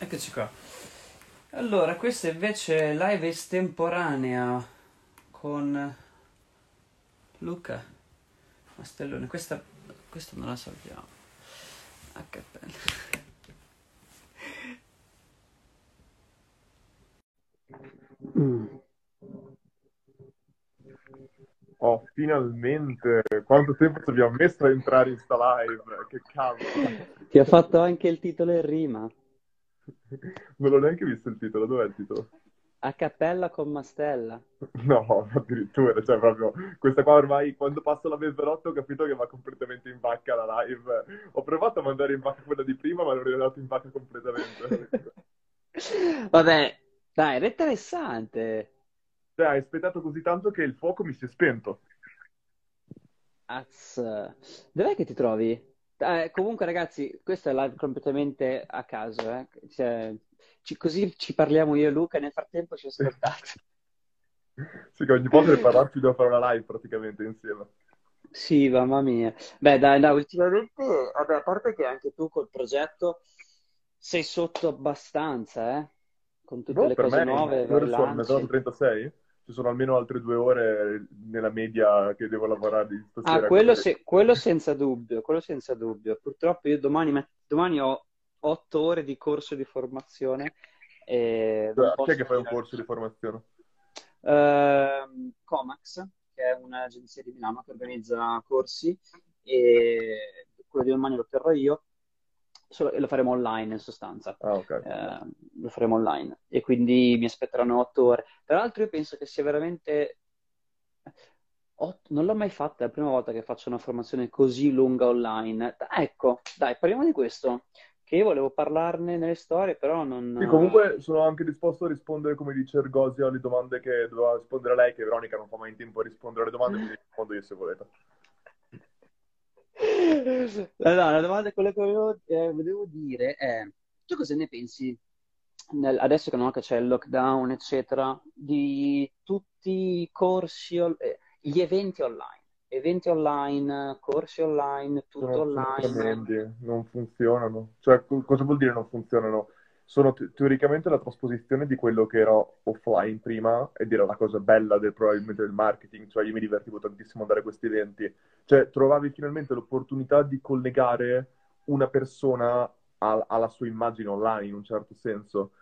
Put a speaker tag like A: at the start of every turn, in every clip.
A: Eccoci qua. Allora, questa invece è live estemporanea con Luca Mastellone. Questa, questa non la salviamo. A cappella.
B: Oh, finalmente! Quanto tempo ci abbiamo messo a entrare in sta live? Che cavolo!
C: Ti ha fatto anche il titolo in rima.
B: Non l'ho neanche visto il titolo, dov'è il titolo?
C: A cappella con Mastella.
B: No, addirittura, cioè proprio, questa qua ormai, quando passo la mezzanotte ho capito che va completamente in vacca la live. Ho provato a mandare in vacca quella di prima, ma non è andato in vacca completamente.
C: Vabbè, dai, era interessante.
B: Cioè, hai aspettato così tanto che il fuoco mi si è spento.
C: Az. Dov'è che ti trovi? Eh, comunque, ragazzi, questa è live completamente a caso, eh. Cioè, ci- così ci parliamo io e Luca, nel frattempo ci ascoltate.
B: Sì, che ogni volta per parlarci devo fare una live praticamente insieme.
C: Sì, mamma mia. Beh, dai, dai, ultimamente, vabbè, a parte che anche tu col progetto sei sotto abbastanza, eh? Con tutte
B: Boh,
C: le
B: per
C: cose
B: me,
C: nuove,
B: che sono? Mezzanotte
C: lanci.
B: 36? Ci sono almeno altre due ore nella media che devo lavorare di
C: Ah,
B: stasera.
C: quello,
B: quindi-
C: se- quello senza dubbio, quello senza dubbio. Purtroppo io domani, ma- domani ho otto ore di corso di formazione e
B: Cioè, Chi è che fai un corso di formazione?
C: Ehm, Comax, che è un'agenzia di Milano che organizza corsi e quello di domani lo terrò io, solo lo faremo online in sostanza.
B: Ah, ok.
C: Eh, lo faremo online e quindi mi aspetteranno otto ore. Tra l'altro io penso che sia veramente... ot- Non l'ho mai fatta, è la prima volta che faccio una formazione così lunga online. Ah, Ecco, dai, parliamo di questo, che io volevo parlarne nelle storie, però non...
B: Sì, comunque sono anche disposto a rispondere, come dice Ergosio, alle domande che doveva rispondere lei, che Veronica non fa mai in tempo a rispondere alle domande, quindi rispondo io se volete.
C: Allora, la domanda, quello che volevo, eh, volevo dire è, tu cosa ne pensi, nel- adesso che, no, che c'è il lockdown, eccetera, di tutti i corsi, eh, gli eventi online, eventi online, corsi online, tutto
B: Sono, sono
C: online.
B: tremendi, non funzionano. Cioè, co- cosa vuol dire non funzionano? Sono te- teoricamente la trasposizione di quello che era offline prima ed era la cosa bella del, probabilmente del marketing, cioè io mi divertivo tantissimo andare a questi eventi. Cioè, trovavi finalmente l'opportunità di collegare una persona al- alla sua immagine online, in un certo senso.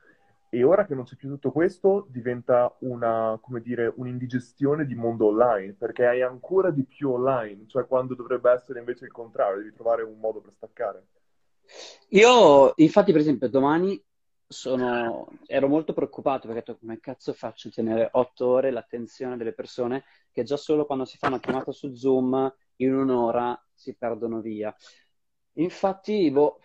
B: E ora che non c'è più tutto questo, diventa una, come dire, un'indigestione di mondo online, perché hai ancora di più online, cioè quando dovrebbe essere invece il contrario, devi trovare un modo per staccare.
C: Io, infatti, per esempio, domani sono, ero molto preoccupato perché ho detto, come cazzo faccio a tenere otto ore l'attenzione delle persone che già solo quando si fa una chiamata su Zoom in un'ora si perdono via. Infatti, boh,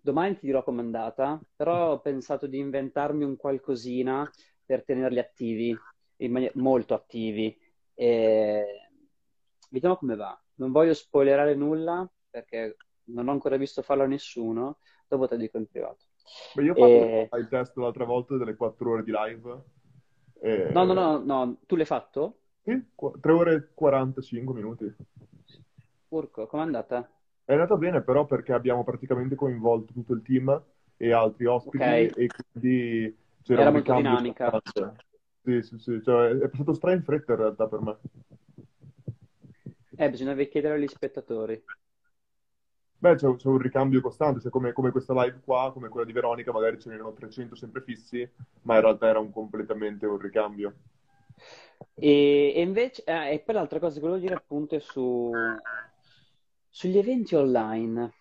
C: domani ti dirò com'è andata, però ho pensato di inventarmi un qualcosina per tenerli attivi, in mani- molto attivi. E vediamo come va. Non voglio spoilerare nulla perché non ho ancora visto farlo a nessuno, dopo te lo dico in privato.
B: Beh, io ho
C: E-
B: fatto il test l'altra volta delle 4 ore di live, e...
C: No, no, no, no, tu l'hai fatto?
B: Sì, 3 ore e 45 minuti.
C: Urco, com'è andata?
B: È andata bene però perché abbiamo praticamente coinvolto tutto il team e altri ospiti
C: Ok.
B: e quindi c'era
C: Era
B: un
C: molto dinamica.
B: Sì, sì, sì, cioè, è passato stra in fretta in realtà per me.
C: Eh, bisogna chiedere agli spettatori.
B: Beh, c'è, c'è un ricambio costante, cioè come, come questa live qua, come quella di Veronica, magari ce n'erano 300 sempre fissi, ma in realtà era un completamente un ricambio.
C: E, e invece, eh, e poi l'altra cosa che volevo dire appunto è su, sugli eventi online.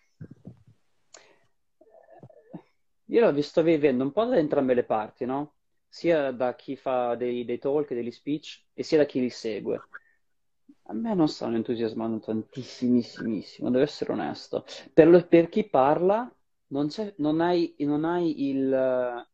C: Io l'ho visto vivendo un po' da entrambe le parti, no? Sia da chi fa dei, dei talk degli speech, e sia da chi li segue. A me non stanno entusiasmando tantissimissimo, devo essere onesto. Per, lo- per chi parla, non c'è- non hai, non hai il,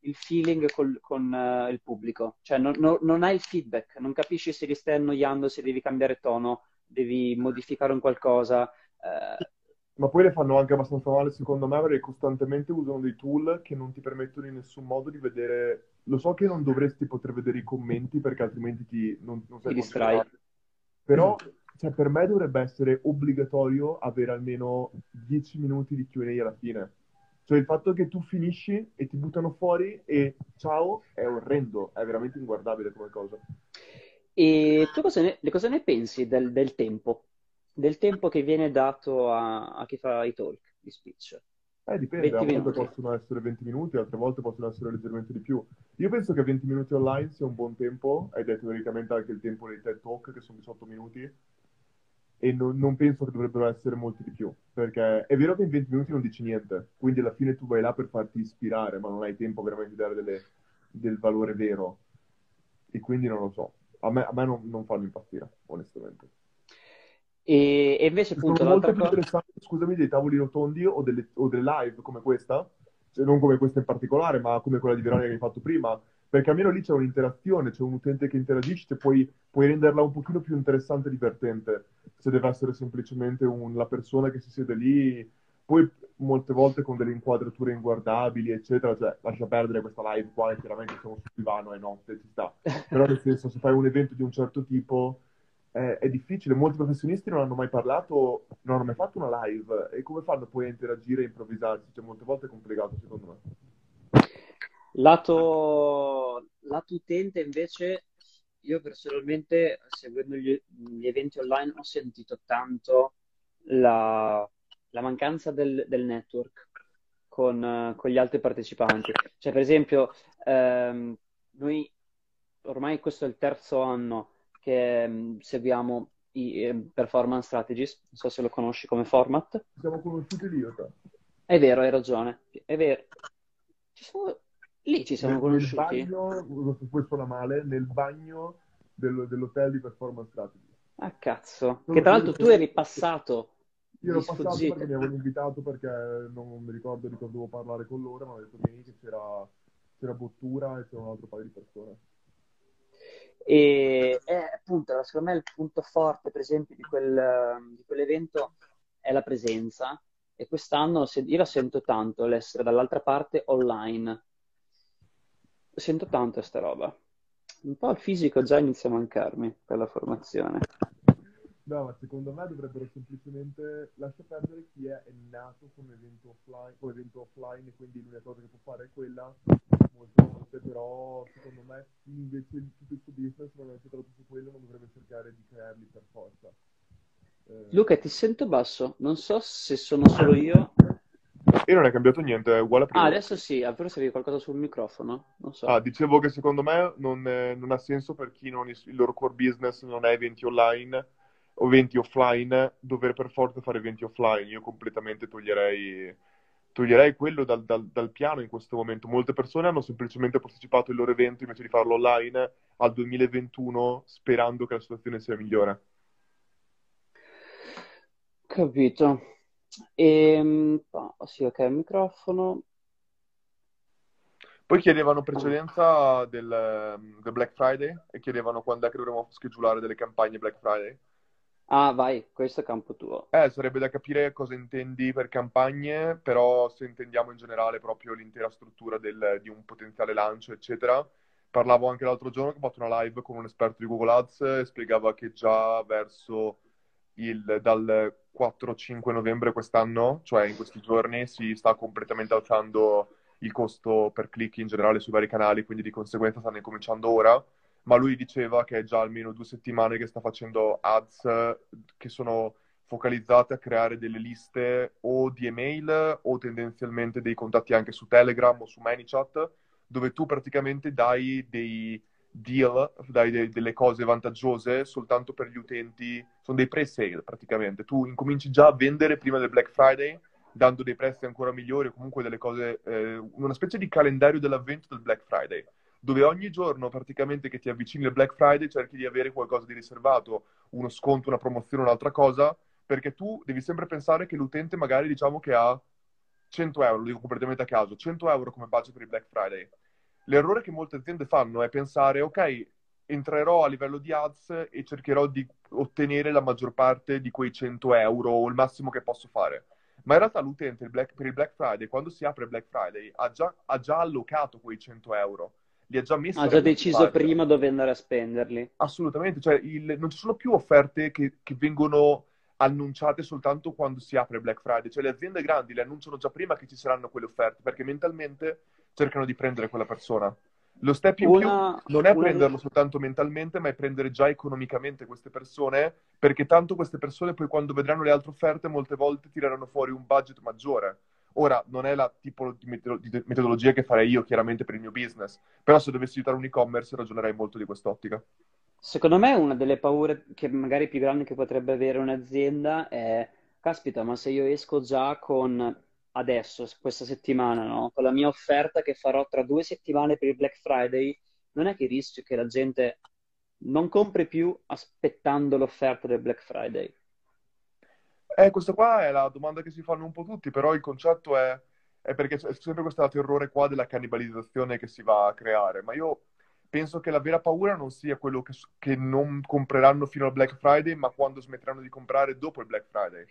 C: il feeling col- con eh, il pubblico, cioè non, non- non hai il feedback, non capisci se ti stai annoiando, se devi cambiare tono, devi modificare un qualcosa. eh,
B: Ma poi le fanno anche abbastanza male, secondo me, perché costantemente usano dei tool che non ti permettono in nessun modo di vedere. Lo so che non dovresti poter vedere i commenti perché altrimenti ti, non, non sei
C: Ti distrai.
B: Però, cioè, per me dovrebbe essere obbligatorio avere almeno 10 minuti di Q&A alla fine. Cioè il fatto che tu finisci e ti buttano fuori e ciao è orrendo, è veramente inguardabile come cosa.
C: E tu cosa ne, cosa ne pensi del, del, tempo? Del tempo che viene dato a, a chi fa i talk di speech?
B: Eh, dipende, a volte possono essere 20 minuti, altre volte possono essere leggermente di più. Io penso che 20 minuti online sia un buon tempo, ed è teoricamente anche il tempo dei TED Talk, che sono 18 minuti, e non, non, penso che dovrebbero essere molti di più, perché è vero che in 20 minuti non dici niente, quindi alla fine tu vai là per farti ispirare, ma non hai tempo veramente di dare delle, del valore vero, e quindi non lo so. A me, a me non, non fanno impazzire, onestamente.
C: E, e invece appunto
B: sono molto più interessanti, scusami, dei tavoli rotondi o delle, o delle live come questa, cioè, non come questa in particolare, ma come quella di Veronica che hai fatto prima, perché almeno lì c'è un'interazione, c'è un utente che interagisce, puoi, puoi renderla un pochino più interessante e divertente, se deve essere semplicemente un, la persona che si siede lì, poi molte volte con delle inquadrature inguardabili, eccetera, cioè lascia perdere questa live qua, chiaramente siamo sul divano e notte, ci sta, però nel senso se fai un evento di un certo tipo è, è, difficile, molti professionisti non hanno mai parlato, non hanno mai fatto una live e come fanno poi a interagire e improvvisarsi? Cioè, molte volte è complicato secondo me.
C: Lato, lato utente invece, io personalmente seguendo gli, gli eventi online ho sentito tanto la, la mancanza del, del network con, con, gli altri partecipanti. Cioè, per esempio, ehm, noi ormai questo è il terzo anno che mh, mm, seguiamo i eh, Performance Strategies, non so se lo conosci come format.
B: Siamo conosciuti lì.
C: È vero, hai ragione, è vero. Ci siamo... Lì ci siamo
B: nel,
C: conosciuti.
B: Nel bagno, poi suona male, nel bagno dello, dell'hotel di Performance Strategies.
C: Ah, cazzo. Solo che tra l'altro tu eri passato.
B: Io ero passato sfuggita. perché mi avevano invitato perché non mi ricordo di cosa dovevo parlare con loro, ma hanno detto vieni che c'era, c'era Bottura e c'era un altro paio di persone.
C: E è appunto, secondo me, il punto forte, per esempio, di, quel, di quell'evento è la presenza. E quest'anno io la sento tanto l'essere dall'altra parte online. Sento tanto questa roba. Un po' il fisico già inizia a mancarmi per la formazione.
B: No, ma secondo me dovrebbero semplicemente lasciare perdere chi è, nato come evento offline, come evento offline e quindi l'unica cosa che può fare è quella, molte volte, però secondo me invece tutto il suo business non è centrato su quello, non dovrebbe cercare di crearli per forza.
C: Eh... Luca, ti sento basso, non so se sono solo io.
B: E non è cambiato niente, è uguale a prima.
C: Ah, adesso sì, ah, però avevi qualcosa sul microfono, non so.
B: Ah, dicevo che secondo me non, è, non ha senso per chi non, il loro core business non è eventi online o eventi offline, dover per forza fare eventi offline. Io completamente toglierei, toglierei quello dal, dal, dal, piano in questo momento. Molte persone hanno semplicemente posticipato il loro evento invece di farlo online al 2021 sperando che la situazione sia migliore.
C: Capito. E, oh, sì, ok, il microfono.
B: Poi chiedevano precedenza del, del, Black Friday e chiedevano quando è che dovremmo schedulare delle campagne Black Friday.
C: Ah, vai, questo è campo tuo.
B: Eh, sarebbe da capire cosa intendi per campagne, però se intendiamo in generale proprio l'intera struttura del, di un potenziale lancio, eccetera. Parlavo anche l'altro giorno che ho fatto una live con un esperto di Google Ads e spiegava che già verso il, dal 4-5 novembre quest'anno, cioè in questi giorni, si sta completamente alzando il costo per click in generale sui vari canali, quindi di conseguenza stanno incominciando ora ma lui diceva che è già almeno due settimane che sta facendo ads che sono focalizzate a creare delle liste o di email o tendenzialmente dei contatti anche su Telegram o su ManyChat, dove tu praticamente dai dei deal, dai de- delle cose vantaggiose soltanto per gli utenti, sono dei pre-sale praticamente. Tu incominci già a vendere prima del Black Friday dando dei prezzi ancora migliori o comunque delle cose, eh, una specie di calendario dell'avvento del Black Friday dove ogni giorno praticamente che ti avvicini al Black Friday cerchi di avere qualcosa di riservato, uno sconto, una promozione, un'altra cosa, perché tu devi sempre pensare che l'utente magari diciamo che ha 100 euro, lo dico completamente a caso, 100 euro come budget per il Black Friday. L'errore che molte aziende fanno è pensare, ok, entrerò a livello di ads e cercherò di ottenere la maggior parte di quei 100 euro o il massimo che posso fare. Ma in realtà l'utente il Black, per il Black Friday, quando si apre Black Friday, ha già, ha già allocato quei 100 euro li ha già messi.
C: Ha già deciso parte. prima dove andare a spenderli.
B: Assolutamente, cioè il, non ci sono più offerte che, che vengono annunciate soltanto quando si apre Black Friday, cioè le aziende grandi le annunciano già prima che ci saranno quelle offerte, perché mentalmente cercano di prendere quella persona. Lo step in
C: Una-
B: più non è
C: una-
B: prenderlo soltanto mentalmente, ma è prendere già economicamente queste persone, perché tanto queste persone poi quando vedranno le altre offerte molte volte tireranno fuori un budget maggiore. Ora, non è la tipo di meto- di metodologia che farei io chiaramente per il mio business, però se dovessi aiutare un e-commerce ragionerei molto di quest'ottica.
C: Secondo me una delle paure che magari più grandi che potrebbe avere un'azienda è, caspita, ma se io esco già con adesso, questa settimana, no? Con la mia offerta che farò tra due settimane per il Black Friday, non è che rischio che la gente non compri più aspettando l'offerta del Black Friday.
B: Eh, questa qua è la domanda che si fanno un po' tutti, però il concetto è, è perché c'è sempre questo terrore qua della cannibalizzazione che si va a creare, ma io penso che la vera paura non sia quello che, che non compreranno fino al Black Friday, ma quando smetteranno di comprare dopo il Black Friday.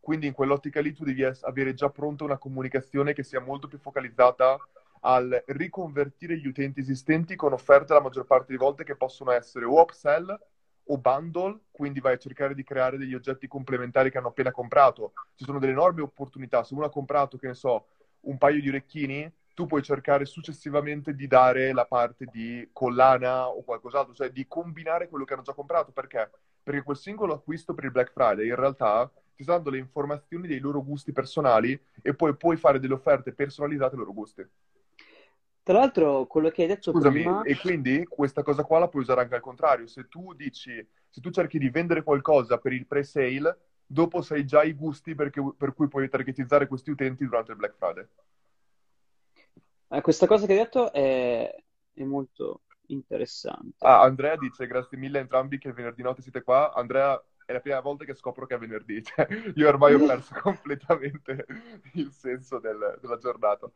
B: Quindi in quell'ottica lì tu devi avere già pronta una comunicazione che sia molto più focalizzata al riconvertire gli utenti esistenti con offerte la maggior parte delle volte che possono essere o upsell o bundle, quindi vai a cercare di creare degli oggetti complementari che hanno appena comprato. Ci sono delle enormi opportunità. Se uno ha comprato, che ne so, un paio di orecchini, tu puoi cercare successivamente di dare la parte di collana o qualcos'altro, cioè di combinare quello che hanno già comprato. Perché? Perché quel singolo acquisto per il Black Friday in realtà ti sta dando le informazioni dei loro gusti personali e poi puoi fare delle offerte personalizzate ai loro gusti.
C: Tra l'altro, quello che hai detto
B: Scusami,
C: prima,
B: e quindi questa cosa qua la puoi usare anche al contrario. Se tu dici, se tu cerchi di vendere qualcosa per il pre-sale, dopo sai già i gusti perché- per cui puoi targetizzare questi utenti durante il Black Friday.
C: eh, questa cosa che hai detto è, è molto interessante.
B: Ah, Andrea dice grazie mille a entrambi che venerdì notte siete qua. Andrea, è la prima volta che scopro che è venerdì. Cioè, io ormai ho perso completamente il senso del- della giornata.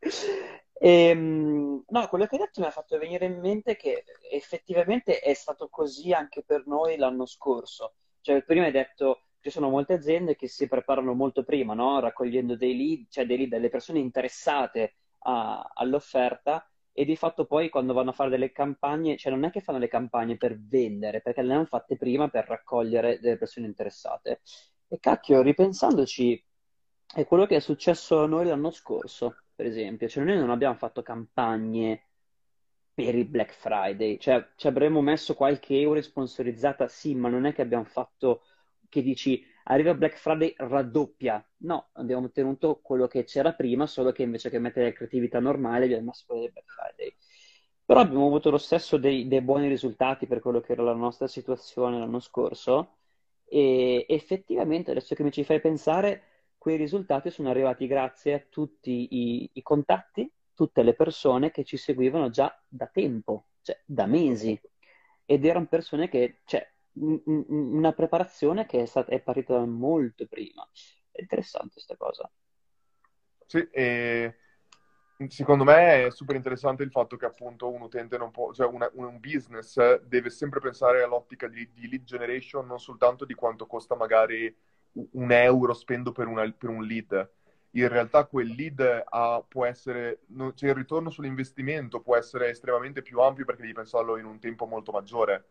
C: Ehm, no, quello che hai detto mi ha fatto venire in mente che effettivamente è stato così anche per noi l'anno scorso. Cioè, prima hai detto ci sono molte aziende che si preparano molto prima, no? Raccogliendo dei lead, cioè dei lead delle persone interessate a- all'offerta e di fatto poi quando vanno a fare delle campagne, cioè non è che fanno le campagne per vendere, perché le hanno fatte prima per raccogliere delle persone interessate. E cacchio, ripensandoci, è quello che è successo a noi l'anno scorso, per esempio. Cioè, noi non abbiamo fatto campagne per il Black Friday, cioè ci avremmo messo qualche euro sponsorizzata, sì, ma non è che abbiamo fatto che dici arriva Black Friday raddoppia. No, abbiamo tenuto quello che c'era prima, solo che invece che mettere la creatività normale abbiamo messo quello del Black Friday. Però abbiamo avuto lo stesso dei, dei buoni risultati per quello che era la nostra situazione l'anno scorso e effettivamente adesso che mi ci fai pensare, quei risultati sono arrivati grazie a tutti i, i contatti, tutte le persone che ci seguivano già da tempo, cioè da mesi. Ed erano persone che, cioè, un- un- una preparazione che è stata, è partita molto prima. È interessante questa cosa.
B: Sì, e secondo me è super interessante il fatto che appunto un utente non può, cioè una- un business deve sempre pensare all'ottica di, di lead generation, non soltanto di quanto costa magari un euro spendo per, una- per un lead. In realtà quel lead ha- può essere, cioè il ritorno sull'investimento può essere estremamente più ampio perché devi pensarlo in un tempo molto maggiore.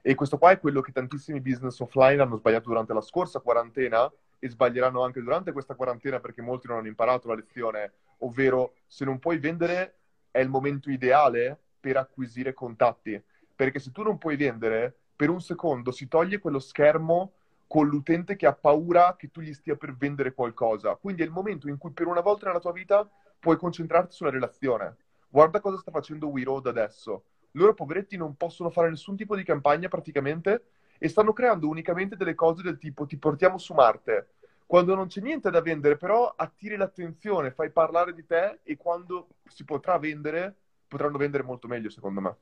B: E questo qua è quello che tantissimi business offline hanno sbagliato durante la scorsa quarantena e sbaglieranno anche durante questa quarantena perché molti non hanno imparato la lezione, ovvero se non puoi vendere è il momento ideale per acquisire contatti, perché se tu non puoi vendere, per un secondo si toglie quello schermo con l'utente che ha paura che tu gli stia per vendere qualcosa. Quindi è il momento in cui per una volta nella tua vita puoi concentrarti sulla relazione. Guarda cosa sta facendo WeRoad adesso. Loro poveretti non possono fare nessun tipo di campagna praticamente e stanno creando unicamente delle cose del tipo ti portiamo su Marte. Quando non c'è niente da vendere, però attiri l'attenzione, fai parlare di te e quando si potrà vendere, potranno vendere molto meglio, secondo me.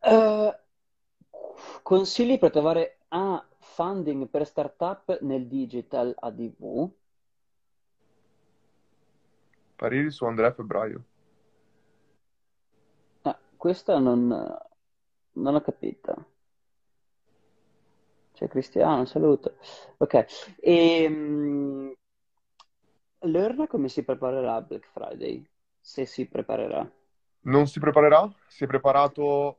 C: Eh, consigli per trovare ah, funding per startup nel digital ADV?
B: Pareri su Andrea Febbraio.
C: Ah, questa non, non l'ho capita. C'è Cristiano, saluto. Ok. E, Learn come si preparerà a Black Friday? Se si preparerà.
B: Non si preparerà? Si è preparato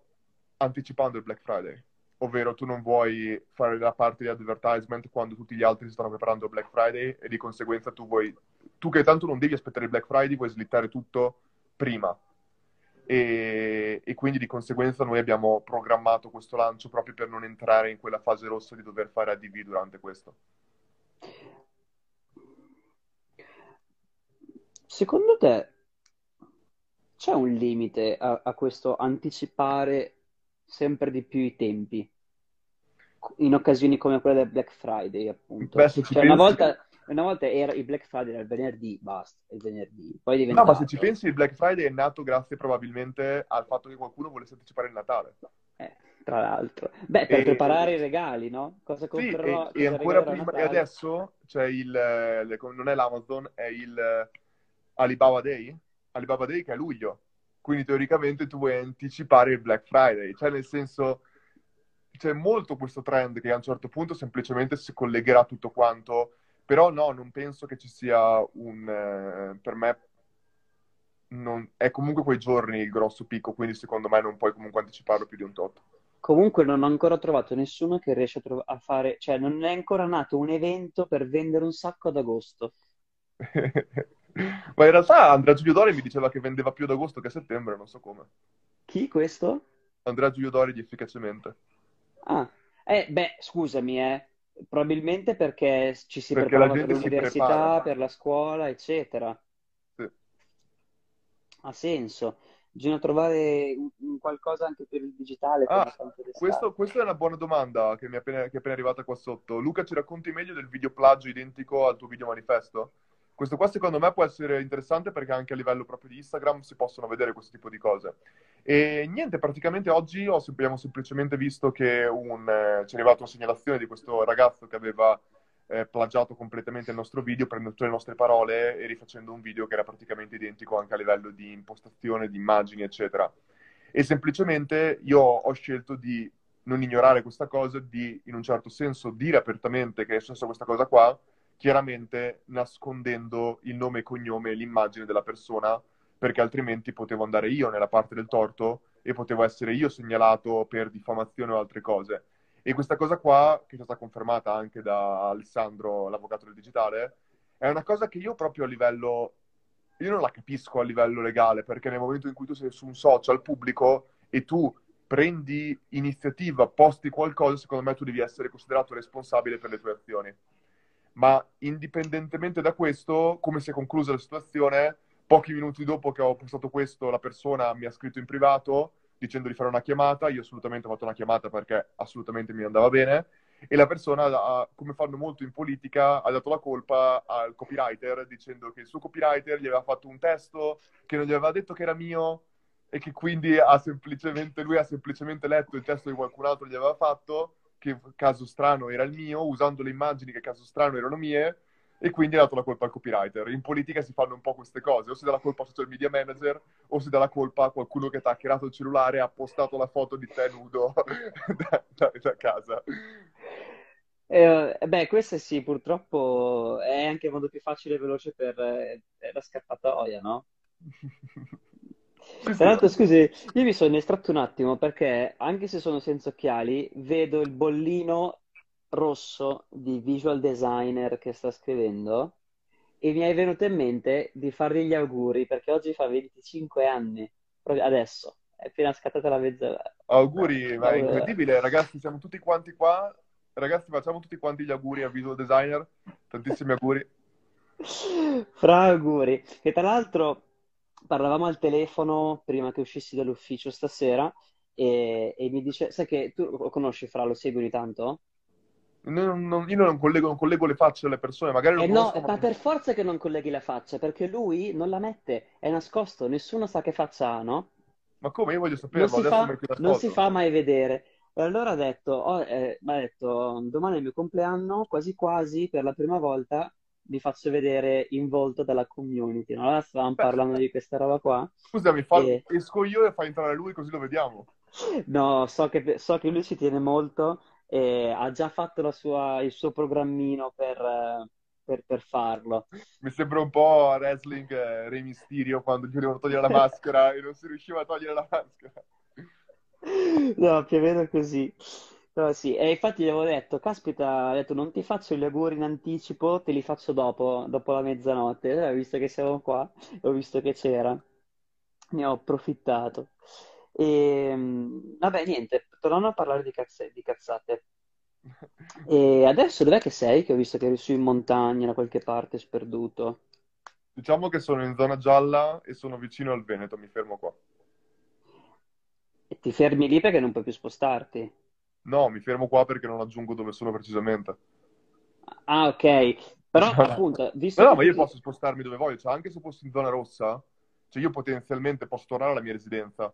B: anticipando il Black Friday. Ovvero tu non vuoi fare la parte di advertisement quando tutti gli altri si stanno preparando il Black Friday e di conseguenza tu vuoi, tu che tanto non devi aspettare il Black Friday, vuoi slittare tutto prima. E, e, quindi di conseguenza noi abbiamo programmato questo lancio proprio per non entrare in quella fase rossa di dover fare ADV durante questo.
C: Secondo te c'è un limite a, a questo anticipare sempre di più i tempi in occasioni come quella del Black Friday, appunto?
B: Beh,
C: cioè, una volta una volta era il Black Friday era il venerdì, basta, il venerdì. Poi
B: No, ma se ci pensi, il Black Friday è nato grazie probabilmente al fatto che qualcuno volesse anticipare il Natale.
C: Eh, tra l'altro. Beh, per e... preparare i regali, no? Cosa comprerò?
B: Sì, e, e ancora prima, e adesso c'è il, non è l'Amazon, è il Alibaba Day, Alibaba Day che è luglio. Quindi teoricamente tu vuoi anticipare il Black Friday, cioè nel senso c'è molto questo trend che a un certo punto semplicemente si collegherà tutto quanto però no, non penso che ci sia un... Eh, per me non, è comunque quei giorni il grosso picco, quindi secondo me non puoi comunque anticiparlo più di un tot.
C: Comunque non ho ancora trovato nessuno che riesce a, trov- a fare, cioè non è ancora nato un evento per vendere un sacco ad agosto.
B: Ma in realtà Andrea Giulio Dori mi diceva che vendeva più ad agosto che a settembre, non so come.
C: Chi questo?
B: Andrea Giulio Dori di Efficacemente.
C: Ah, eh, beh, scusami, eh. Probabilmente perché ci si perché prepara per l'università, per la scuola, eccetera.
B: Sì.
C: Ha senso. Bisogna trovare qualcosa anche per il digitale.
B: Ah, questo, questa è una buona domanda che mi è appena, che è appena arrivata qua sotto. Luca, ci racconti meglio del video plagio identico al tuo video manifesto? Questo qua secondo me può essere interessante perché anche a livello proprio di Instagram si possono vedere questo tipo di cose. E niente, praticamente oggi ho, abbiamo semplicemente visto che un, eh, ci è arrivata una segnalazione di questo ragazzo che aveva eh, plagiato completamente il nostro video, prendendo tutte le nostre parole e rifacendo un video che era praticamente identico anche a livello di impostazione, di immagini, eccetera. E semplicemente io ho scelto di non ignorare questa cosa, di in un certo senso dire apertamente che è successa questa cosa qua chiaramente nascondendo il nome e cognome e l'immagine della persona, perché altrimenti potevo andare io nella parte del torto e potevo essere io segnalato per diffamazione o altre cose. E questa cosa qua, che è stata confermata anche da Alessandro, l'avvocato del digitale, è una cosa che io proprio a livello... Io non la capisco a livello legale, perché nel momento in cui tu sei su un social pubblico e tu prendi iniziativa, posti qualcosa, secondo me tu devi essere considerato responsabile per le tue azioni ma indipendentemente da questo, come si è conclusa la situazione, pochi minuti dopo che ho postato questo, la persona mi ha scritto in privato dicendo di fare una chiamata, io assolutamente ho fatto una chiamata perché assolutamente mi andava bene, e la persona, come fanno molto in politica, ha dato la colpa al copywriter dicendo che il suo copywriter gli aveva fatto un testo che non gli aveva detto che era mio e che quindi ha semplicemente, lui ha semplicemente letto il testo che qualcun altro gli aveva fatto che caso strano era il mio, usando le immagini che caso strano erano mie, e quindi ha dato la colpa al copywriter. In politica si fanno un po' queste cose, o si dà la colpa al social media manager, o si dà la colpa a qualcuno che ti ha hackerato il cellulare e ha postato la foto di te nudo da, da, da, casa.
C: Eh, beh, questo sì, purtroppo è anche il modo più facile e veloce per eh, la scappatoia, no? Tra l'altro, scusi, io mi sono estratto un attimo perché anche se sono senza occhiali, vedo il bollino rosso di visual designer che sta scrivendo e mi è venuto in mente di fargli gli auguri perché oggi fa 25 anni, proprio adesso, è appena scattata la mezz'ora.
B: Auguri, ma è incredibile, ragazzi, siamo tutti quanti qua. Ragazzi, facciamo tutti quanti gli auguri a visual designer. Tantissimi auguri.
C: Fra auguri. Che tra l'altro parlavamo al telefono prima che uscissi dall'ufficio stasera e, e mi dice, sai che tu lo conosci Fra, lo segui ogni tanto?
B: Non, non, io non collego, non collego, le facce alle persone, magari lo
C: eh no, ma... per forza che non colleghi la faccia, perché lui non la mette, è nascosto, nessuno sa che faccia ha, no?
B: Ma come? Io voglio sapere,
C: non, si fa, non si fa mai vedere. E allora ha detto, oh, eh, ha detto, domani è il mio compleanno, quasi quasi, per la prima volta, vi faccio vedere in volto dalla community. No? Allora stavamo Beh, parlando di questa roba qua.
B: Scusami, fa... e... esco io e fai entrare lui così lo vediamo.
C: No, so che, so che lui ci tiene molto e ha già fatto sua, il suo programmino per, per, per, farlo.
B: Mi sembra un po' wrestling eh, Re Mysterio quando gli volevano togliere la maschera e non si riusciva a togliere la maschera.
C: No, più o meno così. Però sì, e infatti gli avevo detto, caspita, ho detto non ti faccio gli auguri in anticipo, te li faccio dopo, dopo la mezzanotte, Eh, visto che siamo qua, ho visto che c'era, ne ho approfittato. E, mh, vabbè, niente, tornando a parlare di cazze- di cazzate. E adesso dov'è che sei? Che ho visto che eri su in montagna da qualche parte, sperduto.
B: Diciamo che sono in zona gialla e sono vicino al Veneto, mi fermo qua.
C: E ti fermi lì perché non puoi più spostarti.
B: No, mi fermo qua perché non aggiungo dove sono precisamente.
C: Ah, ok. Però
B: No,
C: appunto,
B: no,
C: visto
B: no,
C: che
B: ma io posso spostarmi dove voglio, cioè anche se fossi in zona rossa, cioè io potenzialmente posso tornare alla mia residenza,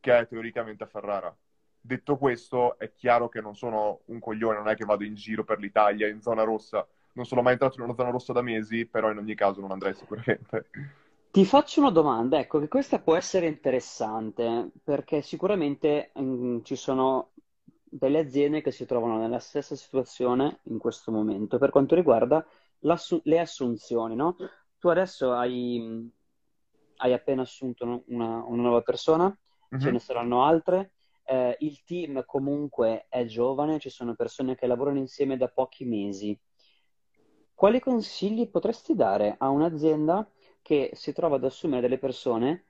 B: che è teoricamente a Ferrara. Detto questo, è chiaro che non sono un coglione, non è che vado in giro per l'Italia in zona rossa. Non sono mai entrato in una zona rossa da mesi, però in ogni caso non andrei sicuramente.
C: Ti faccio una domanda, ecco, che questa può essere interessante, perché sicuramente mm, ci sono delle aziende che si trovano nella stessa situazione in questo momento per quanto riguarda le assunzioni, no? Tu adesso hai, hai appena assunto una, una nuova persona, ce
B: Mhm.
C: ne saranno altre, eh, il team comunque è giovane, ci sono persone che lavorano insieme da pochi mesi. Quali consigli potresti dare a un'azienda che si trova ad assumere delle persone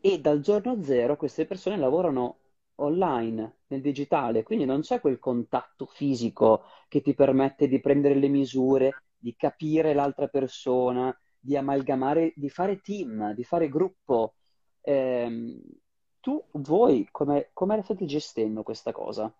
C: e dal giorno zero queste persone lavorano online, nel digitale, quindi non c'è quel contatto fisico che ti permette di prendere le misure, di capire l'altra persona, di amalgamare, di fare team, di fare gruppo. Ehm, tu, voi, come, come la state gestendo questa cosa?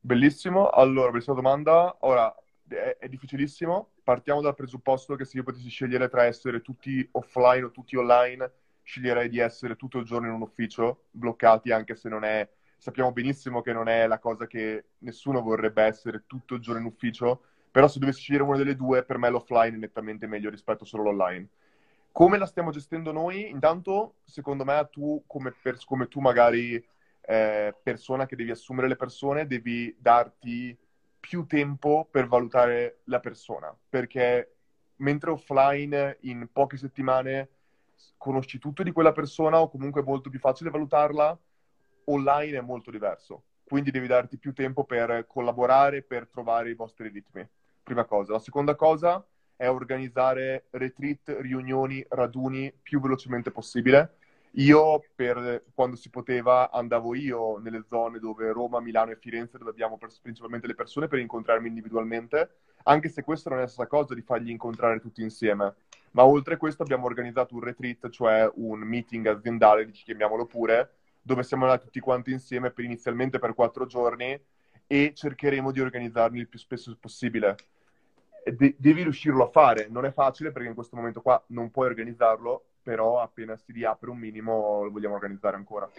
B: Bellissimo. Allora, questa domanda, ora è, è difficilissimo. Partiamo dal presupposto che se io potessi scegliere tra essere tutti offline o tutti online, sceglierei di essere tutto il giorno in un ufficio, bloccati, anche se non è, sappiamo benissimo che non è la cosa che nessuno vorrebbe essere tutto il giorno in ufficio, però se dovessi scegliere una delle due, per me l'offline è nettamente meglio rispetto solo all'online. Come la stiamo gestendo noi? Intanto, secondo me, tu come, pers- come tu magari eh, persona che devi assumere le persone, devi darti più tempo per valutare la persona, perché mentre offline in poche settimane conosci tutto di quella persona o comunque è molto più facile valutarla, online è molto diverso. Quindi devi darti più tempo per collaborare, per trovare i vostri ritmi. Prima cosa. La seconda cosa è organizzare retreat, riunioni, raduni più velocemente possibile. Io, per quando si poteva, andavo io nelle zone dove Roma, Milano e Firenze, dove abbiamo principalmente le persone, per incontrarmi individualmente, anche se questo non è la stessa cosa di fargli incontrare tutti insieme. Ma oltre a questo abbiamo organizzato un retreat, cioè un meeting aziendale, chiamiamolo pure, dove siamo andati tutti quanti insieme per inizialmente per quattro giorni e cercheremo di organizzarli il più spesso possibile. De- devi riuscirlo a fare, non è facile perché in questo momento qua non puoi organizzarlo, però appena si riapre un minimo lo vogliamo organizzare ancora.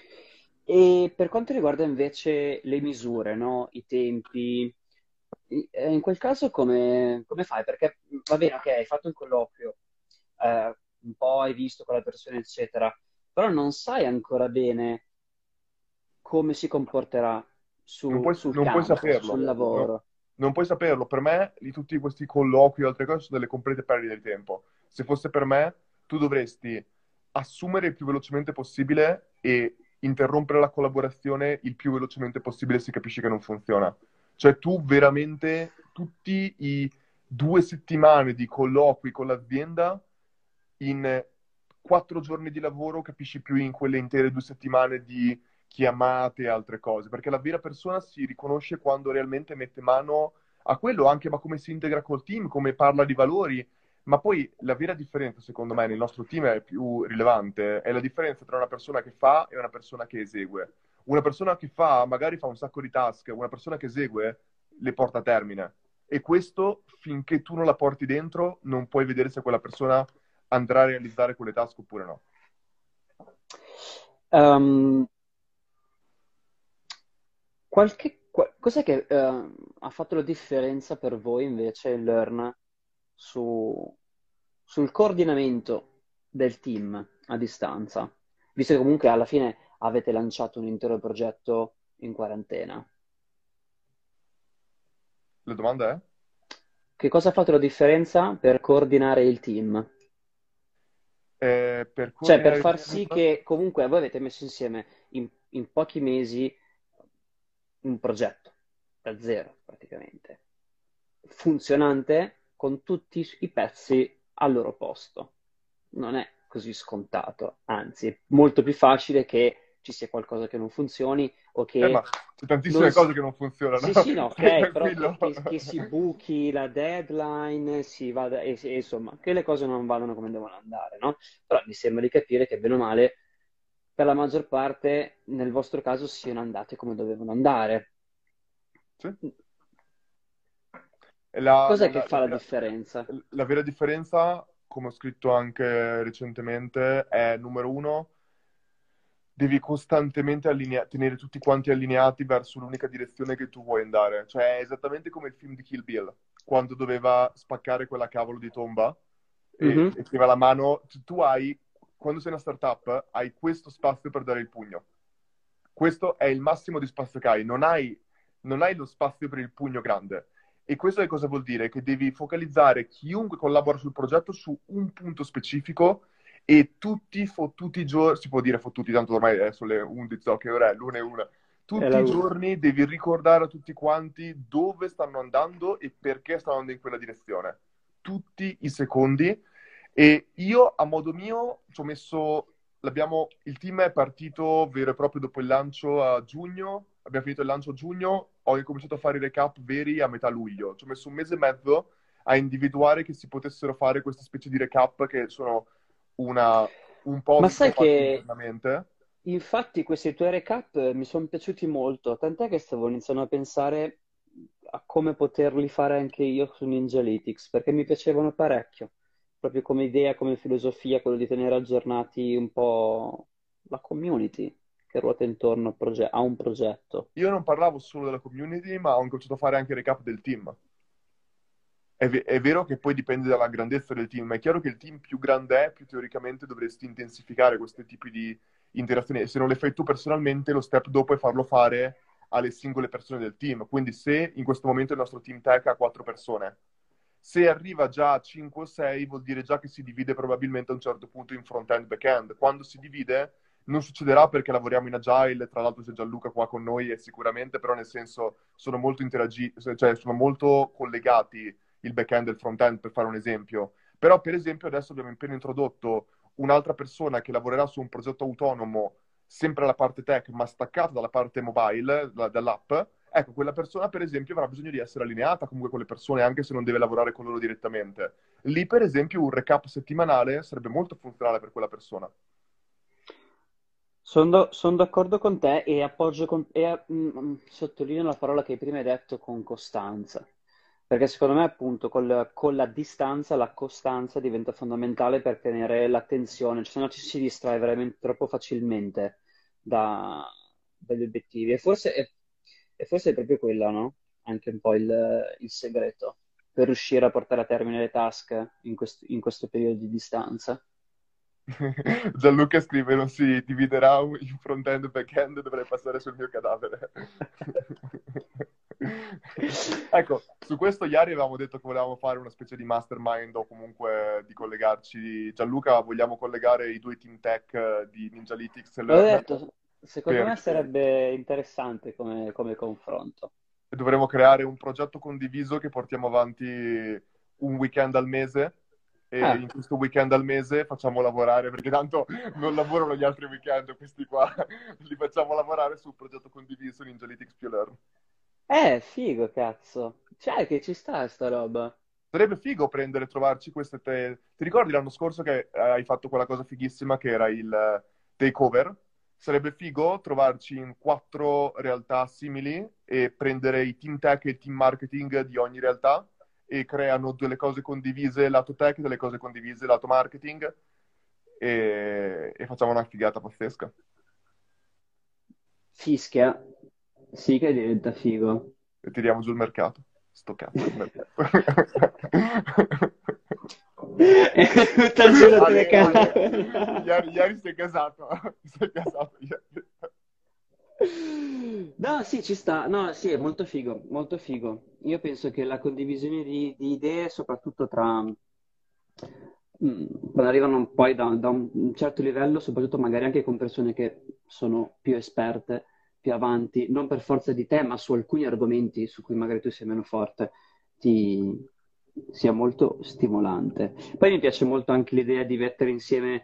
C: E per quanto riguarda invece le misure, no? I tempi, eh, in quel caso come, come fai? Perché va bene, ok, hai fatto il colloquio, eh, un po' hai visto con la persona, eccetera, però non sai ancora bene come si comporterà
B: Non
C: su-
B: puoi,
C: sul
B: non puoi
C: campo,
B: saperlo,
C: sul
B: no?
C: lavoro.
B: Non puoi saperlo. Per me, di tutti questi colloqui e altre cose sono delle complete perdite di tempo. Se fosse per me, tu dovresti assumere il più velocemente possibile e interrompere la collaborazione il più velocemente possibile se capisci che non funziona. Cioè, tu veramente, tutti i due settimane di colloqui con l'azienda, in quattro giorni di lavoro capisci più in quelle intere due settimane di chiamate e altre cose, perché la vera persona si riconosce quando realmente mette mano a quello, anche ma come si integra col team, come parla di valori. Ma poi la vera differenza, secondo me, nel nostro team è più rilevante, è la differenza tra una persona che fa e una persona che esegue. Una persona che fa, magari fa un sacco di task, una persona che esegue le porta a termine. E questo, finché tu non la porti dentro, non puoi vedere se quella persona andrà a realizzare quelle task oppure no.
C: Ehm, qualche, qua- cos'è che eh, ha fatto la differenza per voi invece il Learn su- sul coordinamento del team a distanza? Visto che comunque alla fine avete lanciato un intero progetto in quarantena.
B: La domanda è?
C: Che cosa ha fatto la differenza per coordinare il team?
B: Eh, per
C: Cioè, per
B: coordinare
C: far sì che comunque voi avete messo insieme in, in pochi mesi un progetto da zero praticamente, funzionante con tutti i pezzi al loro posto. Non è così scontato, anzi è molto più facile che ci sia qualcosa che non funzioni o che...
B: Eh, ma c'è tantissime cose che non funzionano.
C: Sì, sì, no, ok, però che, che, che, si buchi la deadline, si vada, e, e, insomma, che le cose non vadano come devono andare, no? Però mi sembra di capire che, bene o male, per la maggior parte, nel vostro caso, siano andate come dovevano andare.
B: Sì.
C: La, Cos'è la, che fa la, la differenza?
B: La vera differenza, come ho scritto anche recentemente, è numero uno devi costantemente allinea- tenere tutti quanti allineati verso l'unica direzione che tu vuoi andare. Cioè, è esattamente come il film di Kill Bill, quando doveva spaccare quella cavolo di tomba e, mm-hmm. e la mano. Tu hai, quando sei una startup, hai questo spazio per dare il pugno. Questo è il massimo di spazio che hai. Non hai, non hai lo spazio per il pugno grande. E questo che cosa vuol dire? Che devi focalizzare chiunque collabora sul progetto su un punto specifico e tutti fottuti i giorni, si può dire fottuti, tanto ormai è sulle 11, so che ora è l'una e una, tutti i giorni devi ricordare a tutti quanti dove stanno andando e perché stanno andando in quella direzione. Tutti i secondi. E io, a modo mio, ci ho messo... L'abbiamo, il team è partito vero e proprio dopo il lancio a giugno. Abbiamo finito il lancio a giugno. Ho incominciato a fare i recap veri a metà luglio. Ci ho messo un mese e mezzo a individuare che si potessero fare queste specie di recap che sono una, un po'
C: Ma sai che infatti questi tuoi recap mi sono piaciuti molto, tant'è che stavo iniziando a pensare a come poterli fare anche io su Ninjalytics, perché mi piacevano parecchio, proprio come idea, come filosofia, quello di tenere aggiornati un po' la community che ruota intorno proge- a un progetto.
B: Io non parlavo solo della community, ma ho cominciato a fare anche il recap del team. È, v- è, vero che poi dipende dalla grandezza del team, ma è chiaro che il team più grande è, più teoricamente dovresti intensificare questi tipi di interazioni. E se non le fai tu personalmente, lo step dopo è farlo fare alle singole persone del team. Quindi se in questo momento il nostro team tech ha quattro persone, se arriva già a 5 o 6 vuol dire già che si divide probabilmente a un certo punto in front-end back-end. Quando si divide non succederà perché lavoriamo in agile, tra l'altro c'è Gianluca qua con noi e sicuramente, però nel senso sono molto interagiti, cioè sono molto collegati il back-end e il front-end, per fare un esempio. Però, per esempio, adesso abbiamo appena introdotto un'altra persona che lavorerà su un progetto autonomo, sempre alla parte tech, ma staccata dalla parte mobile, la, dall'app. Ecco, quella persona, per esempio, avrà bisogno di essere allineata comunque con le persone, anche se non deve lavorare con loro direttamente. Lì, per esempio, un recap settimanale sarebbe molto funzionale per quella persona.
C: Sono, sono d'accordo con te e appoggio con, e, mm, mm, sottolineo la parola che prima hai detto con costanza. Perché secondo me, appunto, col- con la distanza, la costanza diventa fondamentale per tenere l'attenzione, cioè, se no ci si distrae veramente troppo facilmente da- dagli obiettivi. E forse, e forse è proprio quello, no? Anche un po' il, il segreto per riuscire a portare a termine le task in questo, in questo periodo di distanza.
B: Gianluca scrive non si dividerà in front-end e back-end, dovrei passare sul mio cadavere. ecco, su questo ieri avevamo detto che volevamo fare una specie di mastermind o comunque di collegarci. Gianluca, vogliamo collegare i due team tech di Ninjalytics?
C: L'ho detto, secondo per... me sarebbe interessante come, come confronto.
B: E dovremmo creare un progetto condiviso che portiamo avanti un weekend al mese e ah. in questo weekend al mese facciamo lavorare, perché tanto non lavorano gli altri weekend, questi qua, li facciamo lavorare sul progetto condiviso Ninjalytics più Learn.
C: Eh, figo, cazzo. Cioè, che ci sta sta roba.
B: Sarebbe figo prendere, trovarci queste te... Ti ricordi l'anno scorso che hai fatto quella cosa fighissima che era il takeover? Sarebbe figo trovarci in quattro realtà simili e prendere i team tech e il team marketing di ogni realtà e creano delle cose condivise lato tech, delle cose condivise lato marketing e, e facciamo una figata pazzesca.
C: Fischia, sì che diventa figo.
B: E tiriamo giù il mercato. Sto cazzo il mercato.
C: Tutta giù la telecamera.
B: Ieri, ieri sei casato. Sei casato ieri.
C: No, sì, ci sta. No, sì, è molto figo, molto figo. Io penso che la condivisione di, di idee, soprattutto tra... Mm, quando arrivano poi da, da un certo livello, soprattutto magari anche con persone che sono più esperte, più avanti, non per forza di te, ma su alcuni argomenti su cui magari tu sei meno forte, ti sia molto stimolante. Poi mi piace molto anche l'idea di mettere insieme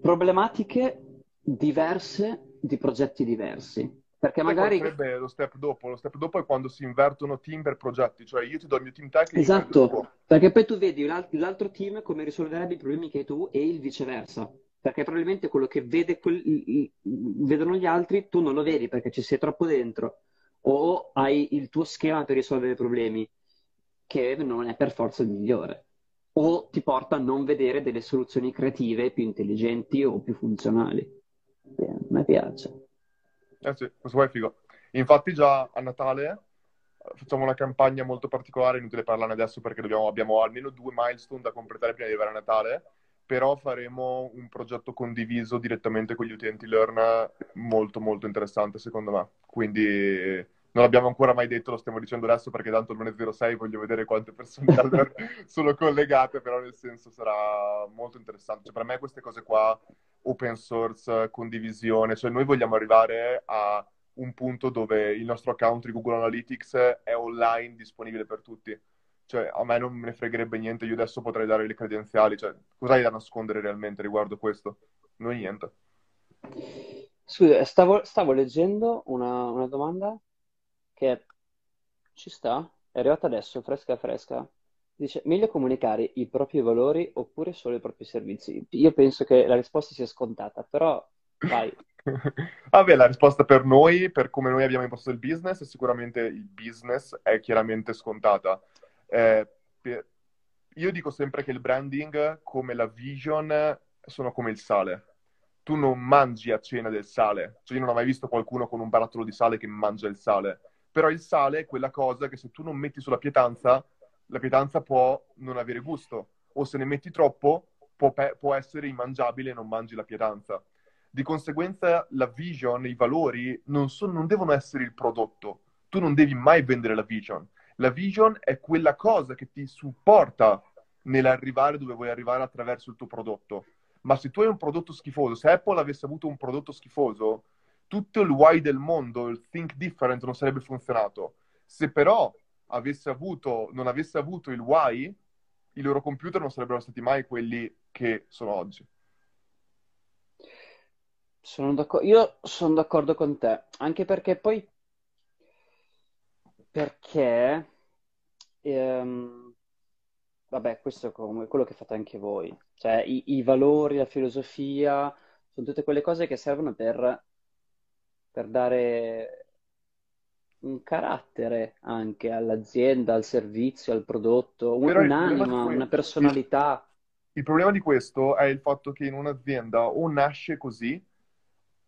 C: problematiche diverse di progetti diversi. Perché magari...
B: sarebbe lo step dopo. Lo step dopo è quando si invertono team per progetti. Cioè io ti do il mio team tecnico.
C: Esatto, perché poi tu vedi l'altro team come risolverebbe i problemi che hai tu e il viceversa. Perché probabilmente quello che vede quel... vedono gli altri tu non lo vedi perché ci sei troppo dentro. O hai il tuo schema per risolvere i problemi, che non è per forza il migliore. O ti porta a non vedere delle soluzioni creative più intelligenti o più funzionali. a me piace.
B: Eh sì, questo qua è figo. Infatti già a Natale eh, facciamo una campagna molto particolare, inutile parlarne adesso perché dobbiamo, abbiamo almeno due milestone da completare prima di arrivare a Natale, però faremo un progetto condiviso direttamente con gli utenti Learn molto molto interessante secondo me. Quindi non l'abbiamo ancora mai detto, lo stiamo dicendo adesso perché tanto non è 06, voglio vedere quante persone sono collegate, però nel senso sarà molto interessante. Cioè, per me queste cose qua open source, condivisione, cioè noi vogliamo arrivare a un punto dove il nostro account di Google Analytics è online, disponibile per tutti. Cioè, a me non me ne fregherebbe niente, io adesso potrei dare le credenziali, cioè, cosa hai da nascondere realmente riguardo questo? Non niente.
C: Scusa, stavo, stavo leggendo una, una domanda che ci sta, è arrivata adesso, fresca fresca. Dice, meglio comunicare i propri valori oppure solo i propri servizi? Io penso che la risposta sia scontata, però vai.
B: Vabbè, la risposta per noi, per come noi abbiamo impostato il business, sicuramente il business è chiaramente scontata. Eh, per... Io dico sempre che il branding, come la vision, sono come il sale. Tu non mangi a cena del sale. Cioè, io non ho mai visto qualcuno con un barattolo di sale che mangia il sale. Però il sale è quella cosa che se tu non metti sulla pietanza, la pietanza può non avere gusto, o se ne metti troppo può, pe- può essere immangiabile e non mangi la pietanza. Di conseguenza la vision, i valori, non, sono, non devono essere il prodotto. Tu non devi mai vendere la vision. La vision è quella cosa che ti supporta nell'arrivare dove vuoi arrivare attraverso il tuo prodotto. Ma se tu hai un prodotto schifoso, se Apple avesse avuto un prodotto schifoso, tutto il why del mondo, il think different non sarebbe funzionato. Se però avesse avuto, non avesse avuto il why, i loro computer non sarebbero stati mai quelli che sono oggi.
C: Sono d'accordo. Io sono d'accordo con te, anche perché poi perché ehm, vabbè, questo è come quello che fate anche voi. Cioè, i, i valori, la filosofia, sono tutte quelle cose che servono per, per dare un carattere anche all'azienda, al servizio, al prodotto, Però un'anima, una personalità.
B: Il problema di questo è il fatto che in un'azienda o nasce così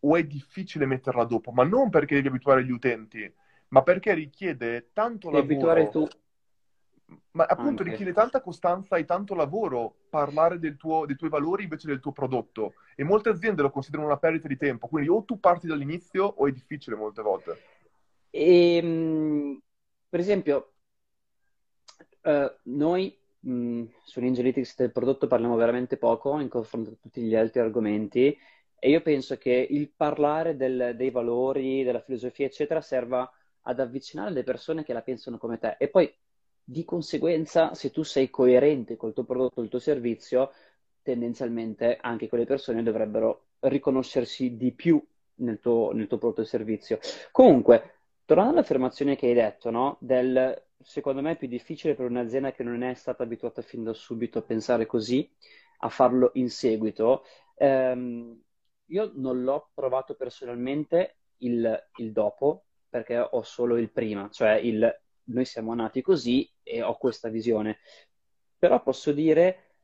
B: o è difficile metterla dopo, ma non perché devi abituare gli utenti, ma perché richiede tanto devi lavoro. Abituare tu. Ma appunto Anche. richiede tanta costanza e tanto lavoro parlare del tuo, dei tuoi valori invece del tuo prodotto. E molte aziende lo considerano una perdita di tempo. Quindi o tu parti dall'inizio o è difficile molte volte.
C: E, ehm, per esempio, uh, noi mh, mm, sull'Ingenietics del prodotto parliamo veramente poco in confronto a tutti gli altri argomenti e io penso che il parlare del, dei valori, della filosofia, eccetera, serva ad avvicinare le persone che la pensano come te. E poi, di conseguenza, se tu sei coerente col tuo prodotto, il tuo servizio, tendenzialmente anche quelle persone dovrebbero riconoscersi di più nel tuo, nel tuo prodotto e servizio. Comunque, Tornando all'affermazione che hai detto, no? Del secondo me è più difficile per un'azienda che non è stata abituata fin da subito a pensare così, a farlo in seguito. Ehm, io non l'ho provato personalmente il, il, dopo, perché ho solo il prima, cioè il noi siamo nati così e ho questa visione. Però posso dire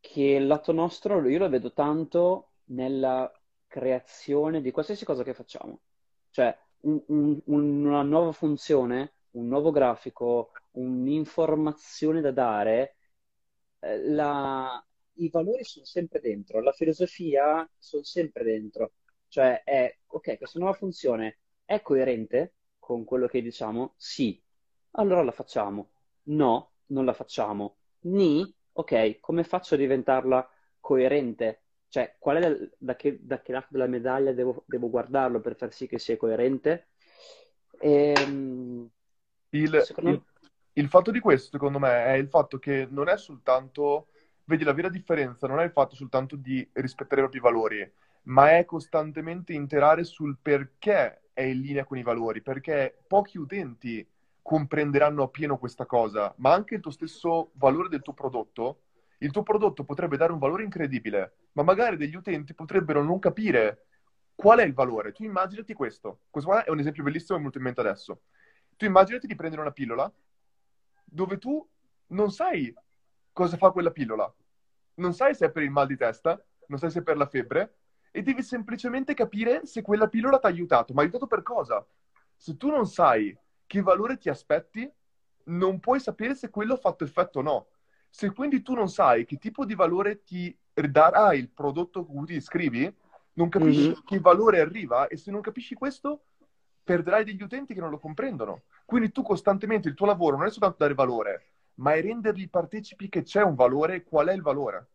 C: che il lato nostro io lo vedo tanto nella creazione di qualsiasi cosa che facciamo. Cioè, un, un, una nuova funzione, un nuovo grafico, un'informazione da dare, eh, la, i valori sono sempre dentro, la filosofia sono sempre dentro. Cioè è, ok, questa nuova funzione è coerente con quello che diciamo? Sì. Allora la facciamo. No, non la facciamo. Ni, ok, come faccio a diventarla coerente? Cioè, qual è da che, da che lato della medaglia devo, devo, guardarlo per far sì che sia coerente?
B: E, ehm, il, secondo... il, il fatto di questo, secondo me, è il fatto che non è soltanto, vedi, la vera differenza non è il fatto soltanto di rispettare i propri valori, ma è costantemente interare sul perché è in linea con i valori, perché pochi utenti comprenderanno appieno questa cosa, ma anche il tuo stesso valore del tuo prodotto, il tuo prodotto potrebbe dare un valore incredibile, ma magari degli utenti potrebbero non capire qual è il valore. Tu immaginati questo, questo qua è un esempio bellissimo che mi è venuto in mente adesso. Tu immaginati di prendere una pillola dove tu non sai cosa fa quella pillola, non sai se è per il mal di testa, non sai se è per la febbre, e devi semplicemente capire se quella pillola ti ha aiutato. Ma aiutato per cosa? Se tu non sai che valore ti aspetti, non puoi sapere se quello ha fatto effetto o no. Se quindi tu non sai che tipo di valore ti darà il prodotto cui ti iscrivi, non capisci mm-hmm. che valore arriva e se non capisci questo, perderai degli utenti che non lo comprendono. Quindi tu costantemente il tuo lavoro non è soltanto dare valore, ma è renderli partecipi che c'è un valore qual è il valore.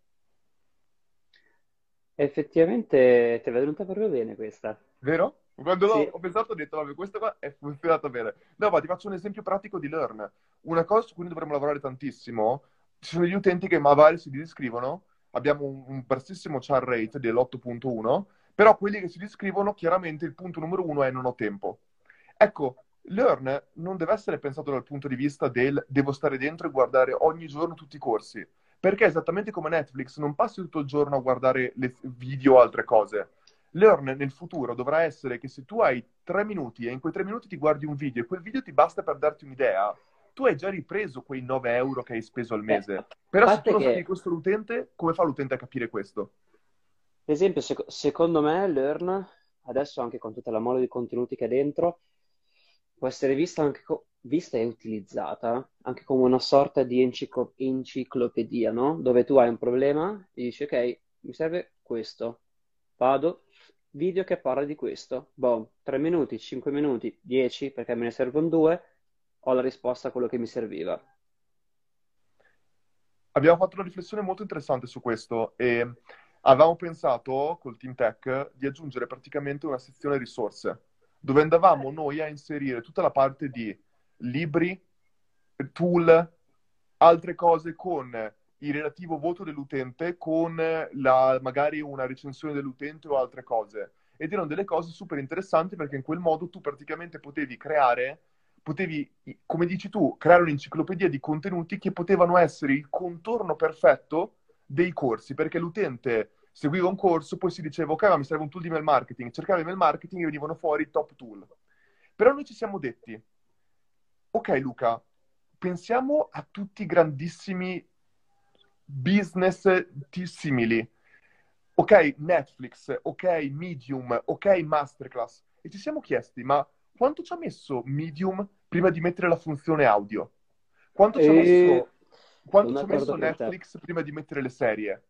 C: Effettivamente ti è venuta proprio bene questa.
B: Vero? Quando sì. ho pensato ho detto, vabbè, questa qua è funzionata bene. No, ma ti faccio un esempio pratico di Learn. Una cosa su cui noi dovremmo lavorare tantissimo, ci sono gli utenti che magari si disiscrivono, abbiamo un, un bassissimo char rate dell'8.1, però quelli che si disiscrivono, chiaramente il punto numero uno è non ho tempo. Ecco, Learn non deve essere pensato dal punto di vista del devo stare dentro e guardare ogni giorno tutti i corsi perché esattamente come Netflix non passi tutto il giorno a guardare le video o altre cose. Learn nel futuro dovrà essere che se tu hai tre minuti e in quei tre minuti ti guardi un video e quel video ti basta per darti un'idea, tu hai già ripreso quei 9 euro che hai speso al mese. Eh, Però se tu non che... questo l'utente, come fa l'utente a capire questo?
C: Per esempio, sec- secondo me Learn, adesso anche con tutta la mole di contenuti che è dentro, può essere vista anche co- vista e utilizzata anche come una sorta di enciclo- enciclopedia, no? Dove tu hai un problema e dici, ok, mi serve questo, vado, video che parla di questo, boom, 3 minuti, 5 minuti, 10 perché me ne servono due, ho la risposta a quello che mi serviva.
B: Abbiamo fatto una riflessione molto interessante su questo e avevamo pensato col Team Tech di aggiungere praticamente una sezione risorse dove andavamo noi a inserire tutta la parte di libri, tool, altre cose con il relativo voto dell'utente, con la, magari una recensione dell'utente o altre cose. Ed erano delle cose super interessanti perché in quel modo tu praticamente potevi creare, potevi, come dici tu, creare un'enciclopedia di contenuti che potevano essere il contorno perfetto dei corsi, perché l'utente seguiva un corso, poi si diceva, ok, ma mi serve un tool di mail marketing, cercava il mail marketing e venivano fuori i top tool. Però noi ci siamo detti, ok Luca, pensiamo a tutti i grandissimi business simili. Ok, Netflix, ok, Medium, ok, Masterclass. E ci siamo chiesti, ma quanto ci ha messo Medium prima di mettere la funzione audio? Quanto ci ha messo, quanto ci ha messo Netflix prima di mettere le serie?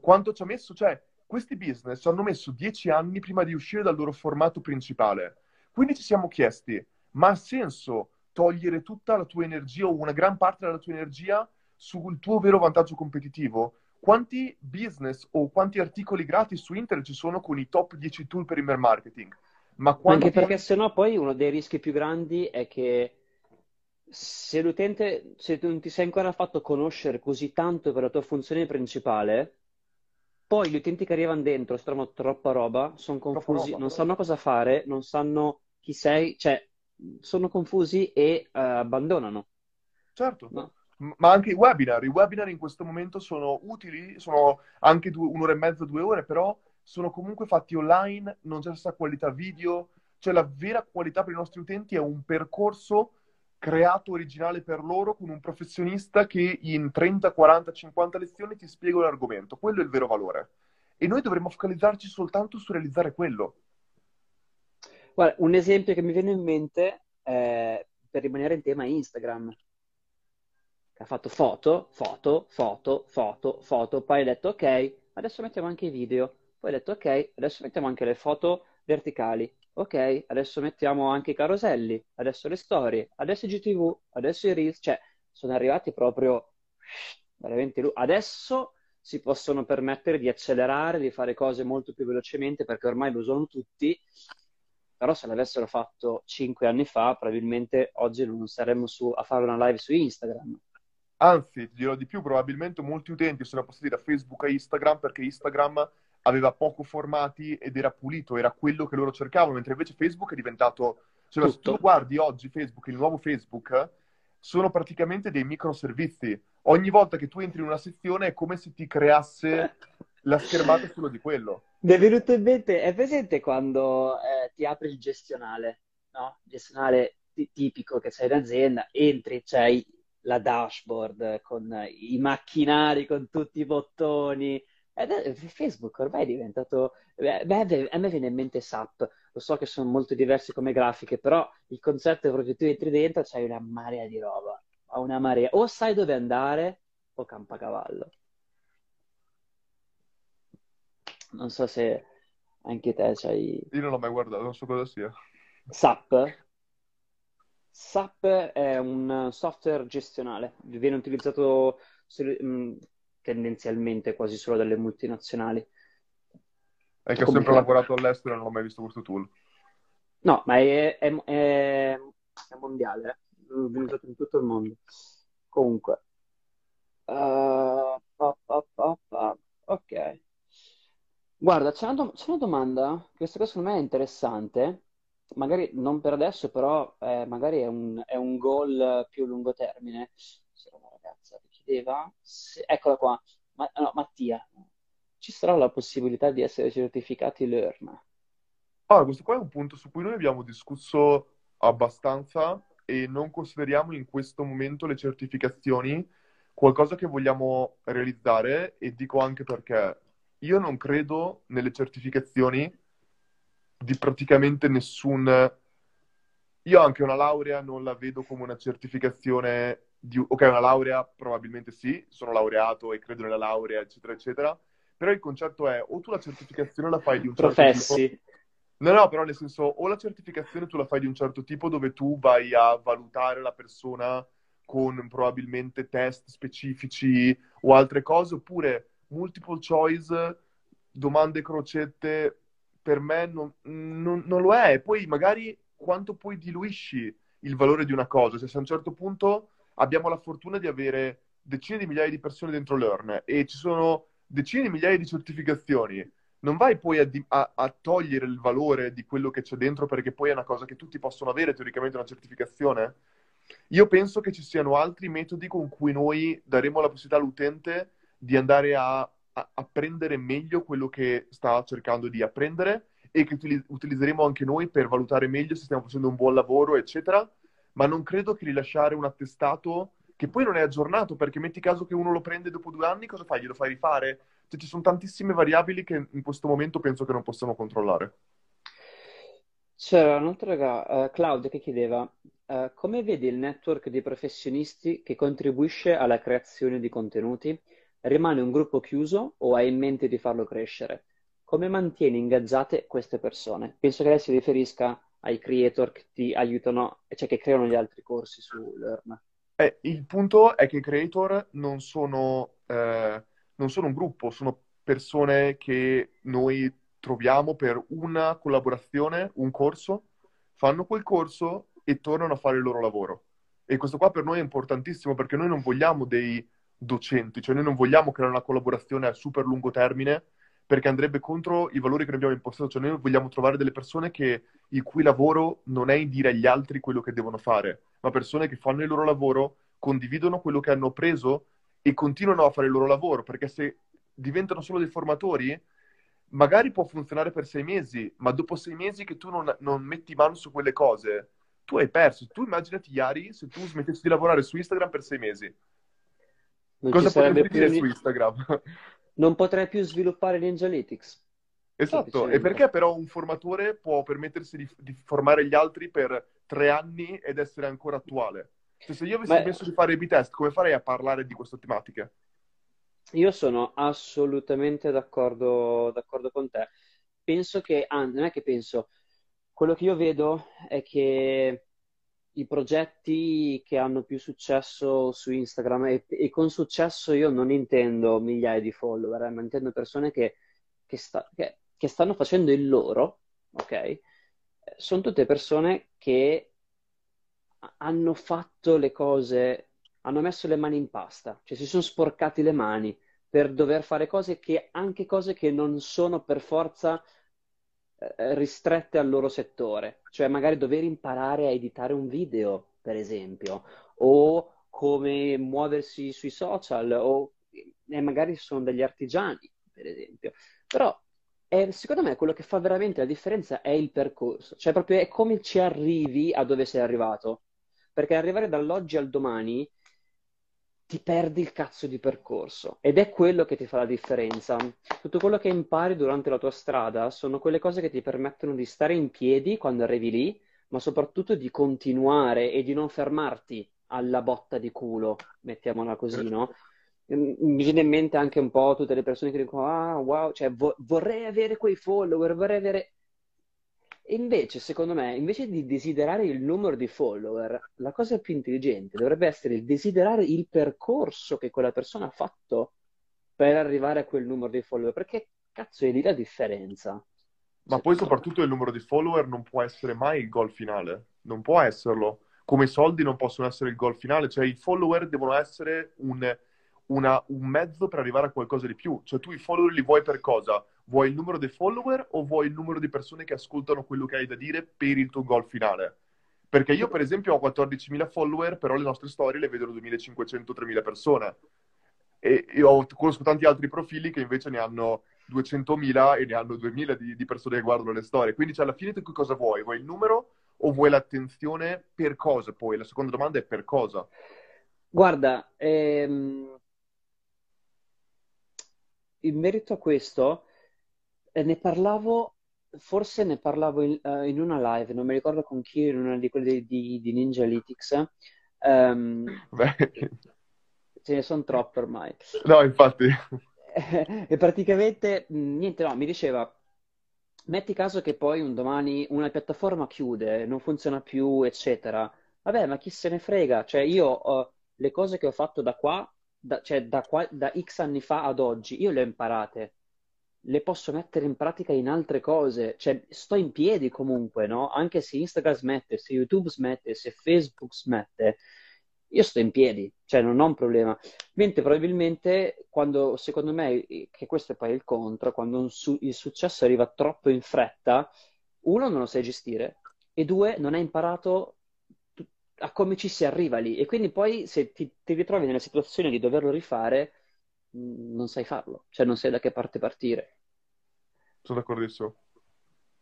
B: Quanto ci ha messo? Cioè, questi business hanno messo dieci anni prima di uscire dal loro formato principale. Quindi ci siamo chiesti, ma ha senso togliere tutta la tua energia o una gran parte della tua energia sul tuo vero vantaggio competitivo. Quanti business o quanti articoli gratis su internet ci sono con i top 10 tool per email marketing?
C: Ma quanti... Anche perché sennò poi uno dei rischi più grandi è che se l'utente, se non ti sei ancora fatto conoscere così tanto per la tua funzione principale, poi gli utenti che arrivano dentro trovano troppa roba, sono confusi, roba, non sanno cosa fare, non sanno chi sei, cioè sono confusi e uh, abbandonano.
B: Certo, no? Ma anche i webinar. I webinar in questo momento sono utili, sono anche due, un'ora e mezza, due ore, però sono comunque fatti online, non c'è stessa qualità video. Cioè la vera qualità per i nostri utenti è un percorso creato originale per loro con un professionista che in 30, 40, 50 lezioni ti spiega l'argomento. Quello è il vero valore. E noi dovremmo focalizzarci soltanto su realizzare quello.
C: Guarda, un esempio che mi viene in mente è, per rimanere in tema Instagram, ha fatto foto, foto, foto, foto, foto, poi ha detto ok, adesso mettiamo anche i video, poi ha detto ok, adesso mettiamo anche le foto verticali, ok, adesso mettiamo anche i caroselli, adesso le storie, adesso i GTV, adesso i Reels, cioè sono arrivati proprio veramente... Adesso si possono permettere di accelerare, di fare cose molto più velocemente perché ormai lo usano tutti, però se l'avessero fatto cinque anni fa, probabilmente oggi non saremmo su, a fare una live su Instagram.
B: Anzi, ti dirò di più, probabilmente molti utenti sono passati da Facebook a Instagram perché Instagram aveva poco formati ed era pulito, era quello che loro cercavano, mentre invece Facebook è diventato... Cioè, se tu guardi oggi Facebook, il nuovo Facebook, sono praticamente dei microservizi. Ogni volta che tu entri in una sezione è come se ti creasse la schermata solo di quello.
C: Mi è venuto in mente, è presente quando eh, ti apri il gestionale, no? Il gestionale tipico che c'è in azienda, entri, c'hai la dashboard con i macchinari, con tutti i bottoni. Facebook ormai è diventato... Beh, a me viene in mente SAP, lo so che sono molto diversi come grafiche, però il concetto è proprio tu entri dentro, c'hai una marea di roba, una marea. O sai dove andare o campacavallo. Non so se anche te c'hai...
B: Io non l'ho mai guardato, non so cosa sia.
C: SAP? SAP è un software gestionale, viene utilizzato mm, tendenzialmente quasi solo dalle multinazionali.
B: È che ho sempre lavorato all'estero e non ho mai visto questo tool.
C: No, ma è, è, è, è mondiale, è utilizzato in tutto il mondo. Comunque. Uh, pa, pa, pa, ok. Guarda, c'è una, do- c'è una domanda, questa cosa secondo me è interessante, magari non per adesso, però eh, magari è un, è un goal più a lungo termine. C'era una ragazza che se- eccola qua, Ma- no, Mattia, ci sarà la possibilità di essere certificati Learn?
B: Ah, questo qua è un punto su cui noi abbiamo discusso abbastanza e non consideriamo in questo momento le certificazioni qualcosa che vogliamo realizzare e dico anche perché io non credo nelle certificazioni di praticamente nessun... Io anche una laurea non la vedo come una certificazione di... Ok, una laurea probabilmente sì, sono laureato e credo nella laurea, eccetera, eccetera, però il concetto è o tu la certificazione la fai di un certo
C: Professi.
B: tipo... No, no, però nel senso, o la certificazione tu la fai di un certo tipo dove tu vai a valutare la persona con probabilmente test specifici o altre cose, oppure multiple choice, domande crocette, per me non, non, non lo è. Poi magari quanto poi diluisci il valore di una cosa. Se a un certo punto abbiamo la fortuna di avere decine di migliaia di persone dentro Learn e ci sono decine di migliaia di certificazioni, non vai poi a, a, a, togliere il valore di quello che c'è dentro perché poi è una cosa che tutti possono avere teoricamente una certificazione? Io penso che ci siano altri metodi con cui noi daremo la possibilità all'utente di andare a, apprendere meglio quello che sta cercando di apprendere e che utilizzeremo anche noi per valutare meglio se stiamo facendo un buon lavoro, eccetera. Ma non credo che rilasciare un attestato che poi non è aggiornato, perché metti caso che uno lo prende dopo due anni, cosa fai? Glielo fai rifare? Cioè, ci sono tantissime variabili che in questo momento penso che non possiamo controllare.
C: C'era un'altra raga, uh, Claudia, che chiedeva uh, come vedi il network di professionisti che contribuisce alla creazione di contenuti? Rimane un gruppo chiuso o hai in mente di farlo crescere? Come mantieni ingaggiate queste persone? Penso che lei si riferisca ai creator che ti aiutano, cioè che creano gli altri corsi su Learn.
B: Eh, il punto è che i creator non sono, eh, non sono un gruppo, sono persone che noi troviamo per una collaborazione, un corso, fanno quel corso e tornano a fare il loro lavoro. E questo qua per noi è importantissimo perché noi non vogliamo dei docenti, cioè noi non vogliamo creare una collaborazione a super lungo termine perché andrebbe contro i valori che noi abbiamo impostato, cioè noi vogliamo trovare delle persone che, il cui lavoro non è dire agli altri quello che devono fare, ma persone che fanno il loro lavoro, condividono quello che hanno preso e continuano a fare il loro lavoro, perché se diventano solo dei formatori, magari può funzionare per sei mesi, ma dopo sei mesi che tu non, non metti mano su quelle cose, tu hai perso. Tu immaginati, Yari, se tu smettessi di lavorare su Instagram per sei mesi. Non Cosa potresti dire su Instagram?
C: non potrei più sviluppare Ninjalytics.
B: Esatto, e perché però un formatore può permettersi di, di, formare gli altri per tre anni ed essere ancora attuale? Cioè, se io avessi Beh, smesso di fare i test, come farei a parlare di queste tematiche?
C: Io sono assolutamente d'accordo, d'accordo con te. Penso che, ah, non è che penso, quello che io vedo è che i progetti che hanno più successo su Instagram e, e con successo io non intendo migliaia di follower, eh, ma intendo persone che, che, sta, che, che stanno facendo il loro, ok? Sono tutte persone che hanno fatto le cose, hanno messo le mani in pasta, cioè si sono sporcati le mani per dover fare cose che, anche cose che non sono per forza eh, ristrette al loro settore, cioè magari dover imparare a editare un video, per esempio, o come muoversi sui social, o e magari sono degli artigiani, per esempio. Però è, secondo me quello che fa veramente la differenza è il percorso, cioè proprio è come ci arrivi a dove sei arrivato. Perché arrivare dall'oggi al domani ti perdi il cazzo di percorso ed è quello che ti fa la differenza. Tutto quello che impari durante la tua strada sono quelle cose che ti permettono di stare in piedi quando arrivi lì, ma soprattutto di continuare e di non fermarti alla botta di culo, mettiamola così, no? Mi viene in mente anche un po' tutte le persone che dicono, ah, wow, cioè vo- vorrei avere quei follower, vorrei avere... Invece, secondo me, invece di desiderare il numero di follower, la cosa più intelligente dovrebbe essere il desiderare il percorso che quella persona ha fatto per arrivare a quel numero di follower, perché cazzo è lì la differenza.
B: Ma poi soprattutto il numero di follower non può essere mai il goal finale, non può esserlo. Come i soldi non possono essere il goal finale, cioè i follower devono essere un, una, un mezzo per arrivare a qualcosa di più. Cioè tu i follower li vuoi per cosa? Vuoi il numero dei follower o vuoi il numero di persone che ascoltano quello che hai da dire per il tuo goal finale? Perché io, per esempio, ho 14.000 follower, però le nostre storie le vedono 2.500-3.000 persone. E io conosco tanti altri profili che invece ne hanno 200.000 e ne hanno 2.000 di, di persone che guardano le storie. Quindi, cioè, alla fine, tu cosa vuoi? Vuoi il numero o vuoi l'attenzione per cosa? Poi la seconda domanda è per cosa?
C: Guarda, ehm... in merito a questo, ne parlavo, forse ne parlavo in, uh, in, una live, non mi ricordo con chi, in una di quelle di, di Ninja Analytics. Um, ce ne sono troppe ormai.
B: No, infatti.
C: e praticamente, niente, no, mi diceva, metti caso che poi un domani una piattaforma chiude, non funziona più, eccetera. Vabbè, ma chi se ne frega? Cioè, io uh, le cose che ho fatto da qua, da, cioè da, qua, da X anni fa ad oggi, io le ho imparate le posso mettere in pratica in altre cose, cioè sto in piedi comunque, no? Anche se Instagram smette, se YouTube smette, se Facebook smette, io sto in piedi, cioè non ho un problema. Mentre probabilmente quando, secondo me, che questo è poi il contro, quando su- il successo arriva troppo in fretta, uno non lo sai gestire e due non hai imparato a come ci si arriva lì e quindi poi se ti, ti ritrovi nella situazione di doverlo rifare non sai farlo, cioè non sai da che parte partire.
B: Sono d'accordissimo.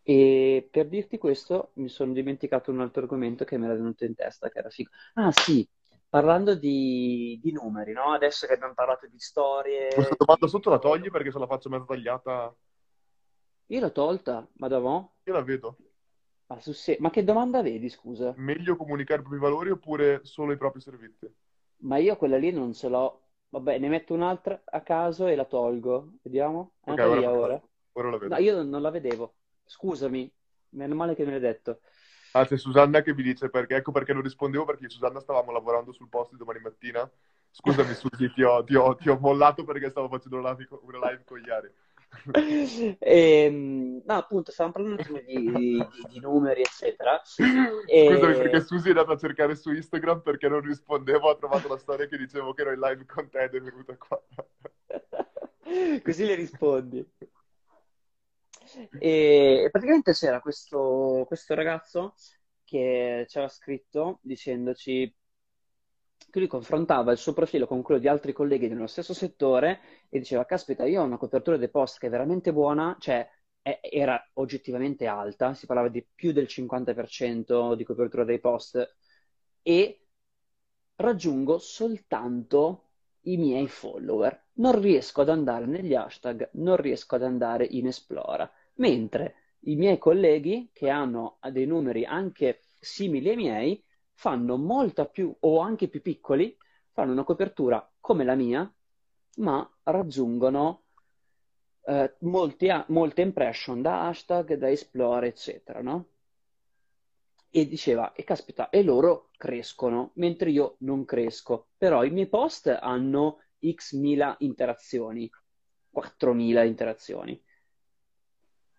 C: E per dirti questo, mi sono dimenticato un altro argomento che mi era venuto in testa, che era figo. Ah, sì, parlando di, di numeri, no? Adesso che abbiamo parlato di storie.
B: Questa domanda sotto la togli perché se la faccio mezza tagliata.
C: Io l'ho tolta, ma da mo?
B: Io la vedo.
C: Ma, se... ma che domanda vedi, scusa?
B: Meglio comunicare i propri valori oppure solo i propri servizi?
C: Ma io quella lì non ce l'ho Vabbè, ne metto un'altra a caso e la tolgo. Vediamo. È
B: okay, ora,
C: ora.
B: ora la vedo.
C: No, io non la vedevo. Scusami, meno male che me l'hai detto.
B: Ah, c'è Susanna che mi dice perché, ecco perché non rispondevo, perché Susanna stavamo lavorando sul post di domani mattina. Scusami, Susi, ti ho, ti, ho, ti ho mollato perché stavo facendo una live, una live con Iari.
C: E, ehm, no, appunto, stavamo parlando di, di, di, numeri, eccetera.
B: E... Scusami, perché Susi è andata a cercare su Instagram perché non rispondevo, ha trovato la storia che dicevo che ero in live con te ed è venuta qua.
C: Così le rispondi. E praticamente c'era questo, questo ragazzo che ci aveva scritto dicendoci che lui confrontava il suo profilo con quello di altri colleghi nello stesso settore e diceva, caspita, io ho una copertura dei post che è veramente buona, cioè è, era oggettivamente alta, si parlava di più del 50% di copertura dei post e raggiungo soltanto i miei follower. Non riesco ad andare negli hashtag, non riesco ad andare in Esplora. Mentre i miei colleghi, che hanno dei numeri anche simili ai miei, fanno molta più, o anche più piccoli, fanno una copertura come la mia, ma raggiungono eh, molti, molte impression da hashtag, da explore, eccetera, no? e diceva, e caspita, e loro crescono, mentre io non cresco. Però i miei post hanno x mila interazioni, 4.000 interazioni.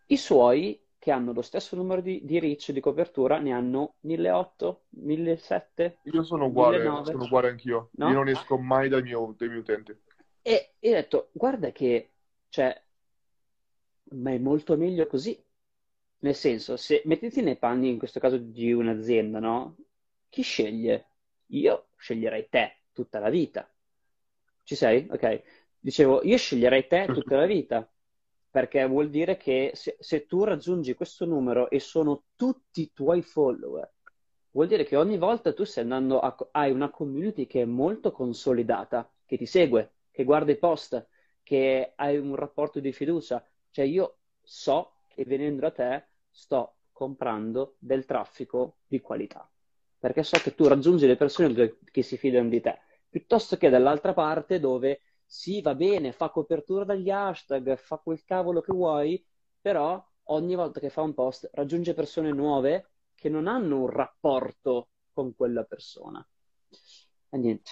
C: I suoi, che hanno lo stesso numero di, di reach, di copertura, ne hanno 1.800, 1.700?
B: Io sono uguale,
C: 1.900.
B: sono uguale anch'io.
C: No?
B: Io non esco mai dai, mio- dai miei utenti.
C: E io ho detto, guarda che, cioè, ma è molto meglio così. Nel senso, se mettiti nei panni, in questo caso, di un'azienda, no? Chi sceglie? Io sceglierei te tutta la vita. Ci sei? Ok. Dicevo, io sceglierei te tutta la vita, perché vuol dire che se, se tu raggiungi questo numero e sono tutti i tuoi follower, vuol dire che ogni volta tu stai andando a, hai una community che è molto consolidata, che ti segue, che guarda i post, che hai un rapporto di fiducia. Cioè io so che venendo da te sto comprando del traffico di qualità, perché so che tu raggiungi le persone che si fidano di te, piuttosto che dall'altra parte dove sì, va bene, fa copertura dagli hashtag, fa quel cavolo che vuoi, però ogni volta che fa un post raggiunge persone nuove che non hanno un rapporto con quella persona. E niente.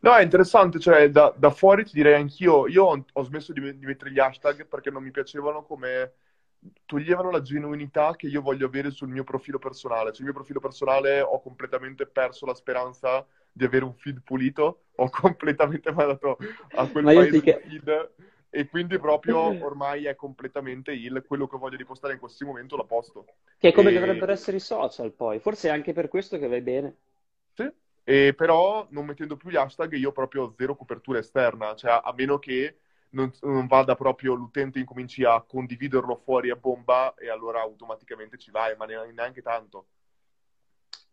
B: No, è interessante, cioè da, da fuori ti direi anch'io, io ho, ho smesso di, di mettere gli hashtag perché non mi piacevano come toglievano la genuinità che io voglio avere sul mio profilo personale. Sul mio profilo personale ho completamente perso la speranza di avere un feed pulito, ho completamente mandato a quel
C: Ma
B: paese
C: che-
B: feed e quindi proprio ormai è completamente il quello che voglio ripostare in questo momento lo posto.
C: Che è come
B: E-
C: dovrebbero essere i social, poi. Forse è anche per questo che vai bene.
B: Sì, e però non mettendo più gli hashtag io proprio ho zero copertura esterna, cioè a meno che non, non vada proprio l'utente incominci a condividerlo fuori a bomba e allora automaticamente ci vai, ma ne- neanche tanto.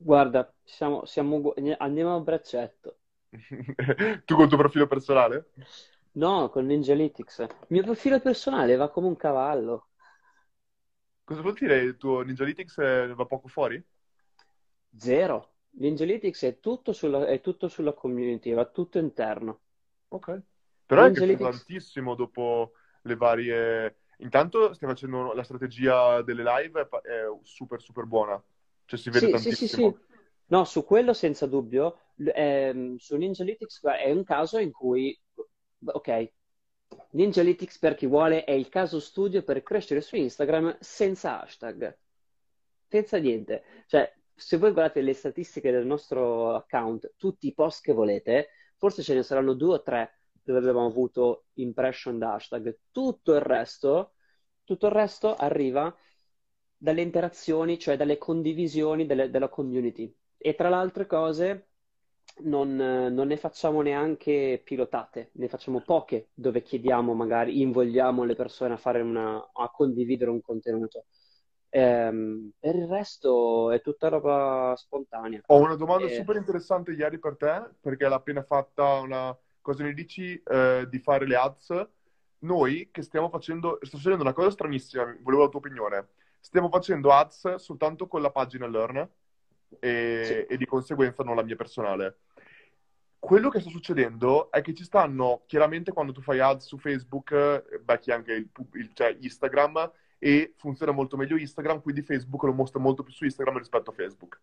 C: Guarda, siamo, siamo andiamo a braccetto.
B: Tu col tuo profilo personale?
C: No, con Ninjalytics. Il mio profilo personale va come un cavallo.
B: Cosa vuol dire il tuo Ninjalytics eh, va poco fuori?
C: Zero. Ninjalytics è tutto sulla, è tutto sulla community, va tutto interno.
B: Ok. Però è cresciuto tantissimo dopo le varie... Intanto stai facendo la strategia delle live, è super super buona. Cioè si vede
C: Sì, sì, sì,
B: tantissimo.
C: sì. No, su quello senza dubbio. Ehm, su Ninjalytics è un caso in cui, ok, Ninjalytics per chi vuole è il caso studio per crescere su Instagram senza hashtag, senza niente. Cioè, se voi guardate le statistiche del nostro account, tutti i post che volete, forse ce ne saranno due o tre dove abbiamo avuto impression da hashtag. Tutto il resto, tutto il resto arriva dalle interazioni, cioè dalle condivisioni delle- della community. E tra le altre cose, non, non ne facciamo neanche pilotate, ne facciamo poche dove chiediamo, magari invogliamo le persone a fare una, a condividere un contenuto. Ehm, per il resto è tutta roba spontanea.
B: Ho una domanda
C: Eh,
B: super interessante ieri per te, perché l'ha appena fatta una... Cosa ne dici eh, di fare le ads? Noi che stiamo facendo... Sto facendo una cosa stranissima, volevo la tua opinione. Stiamo facendo ads soltanto con la pagina Learn
C: sì.
B: e, e di conseguenza non la mia personale. Quello che sta succedendo è che ci stanno, chiaramente quando tu fai ads su Facebook, eh, becchi anche il, il- cioè Instagram e funziona molto meglio Instagram, quindi Facebook lo mostra molto più su Instagram rispetto a Facebook.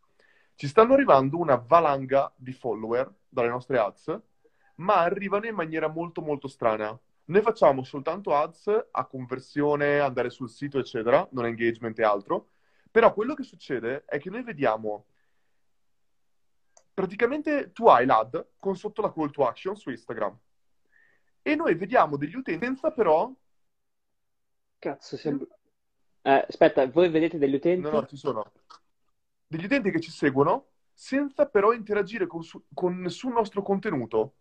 B: Ci stanno arrivando una valanga di follower dalle nostre ads, ma arrivano in maniera molto molto strana. Noi facciamo soltanto ads a conversione, andare sul sito, eccetera, non engagement e altro. Però quello che succede è che noi vediamo praticamente tu hai l'ad con sotto la call to action su Instagram e noi vediamo degli utenti senza però
C: Cazzo, sembra... Eh, aspetta, voi vedete degli
B: no no
C: utenti?
B: ci sono degli utenti che ci seguono senza però interagire con, su- con nessun nostro contenuto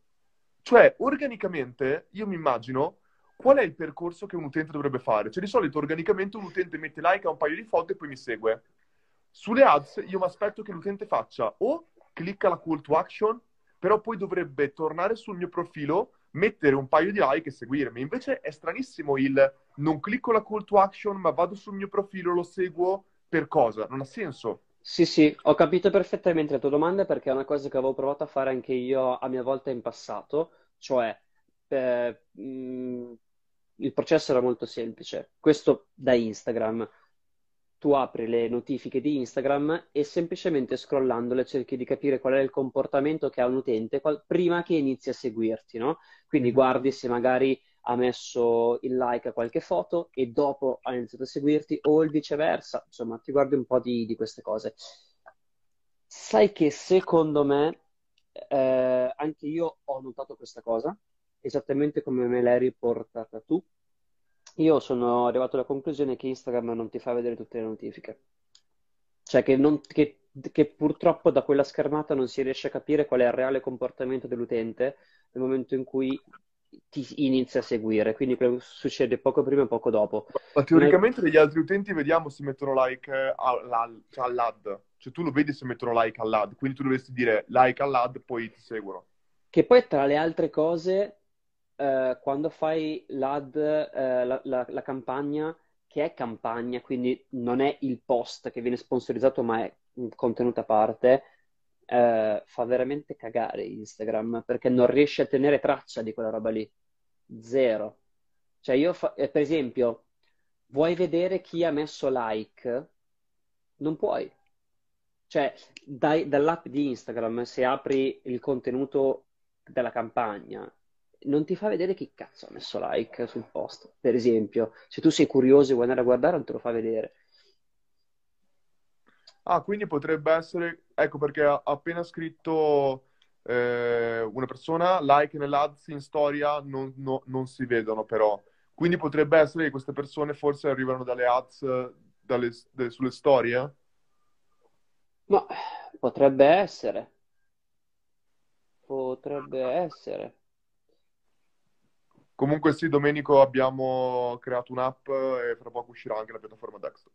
B: cioè organicamente io mi immagino qual è il percorso che un utente dovrebbe fare cioè di solito organicamente un utente mette like a un paio di foto e poi mi segue Sulle ads io mi aspetto che l'utente faccia o clicca la call to action, però poi dovrebbe tornare sul mio profilo, mettere un paio di like e seguirmi. Invece è stranissimo il non clicco la call to action, ma vado sul mio profilo, lo seguo per cosa? Non ha senso.
C: Sì, sì, ho capito perfettamente la tua domanda perché è una cosa che avevo provato a fare anche io a mia volta in passato, cioè eh, mh, il processo era molto semplice. Questo da Instagram. tu apri le notifiche di Instagram e semplicemente scrollandole cerchi di capire qual è il comportamento che ha un utente qual- prima che inizi a seguirti, no? Quindi guardi se magari ha messo il like a qualche foto e dopo ha iniziato a seguirti o il viceversa, insomma, ti guardi un po' di, di queste cose. Sai che secondo me, eh, anche io ho notato questa cosa, esattamente come me l'hai riportata tu. Io sono arrivato alla conclusione che Instagram non ti fa vedere tutte le notifiche. Cioè che, non, che, che purtroppo da quella schermata non si riesce a capire qual è il reale comportamento dell'utente nel momento in cui ti inizia a seguire, quindi succede poco prima e poco dopo.
B: Ma teoricamente degli altri utenti vediamo se mettono like all'ad, cioè all'ad, cioè tu lo vedi se mettono like all'ad, quindi tu dovresti dire like all'ad, poi ti seguono.
C: Che poi tra le altre cose, eh, quando fai l'ad, eh, la, la, la campagna, che è campagna, quindi non è il post che viene sponsorizzato, ma è un contenuto a parte, eh, fa veramente cagare Instagram perché non riesce a tenere traccia di quella roba lì. Zero. Cioè io, fa- eh, per esempio, vuoi vedere chi ha messo like? Non puoi. Cioè, dai, dall'app di Instagram, se apri il contenuto della campagna, non ti fa vedere chi cazzo ha messo like sul post. Per esempio, se tu sei curioso e vuoi andare a guardare, non te lo fa vedere.
B: Ah, quindi potrebbe essere, ecco perché ha appena scritto eh, una persona, like nell'ads in storia non, no, non, si vedono però. Quindi potrebbe essere che queste persone forse arrivano dalle ads dalle, dalle, sulle storie?
C: No, potrebbe essere. Potrebbe essere.
B: Comunque sì, Domenico, abbiamo creato un'app e fra poco uscirà anche la piattaforma desktop.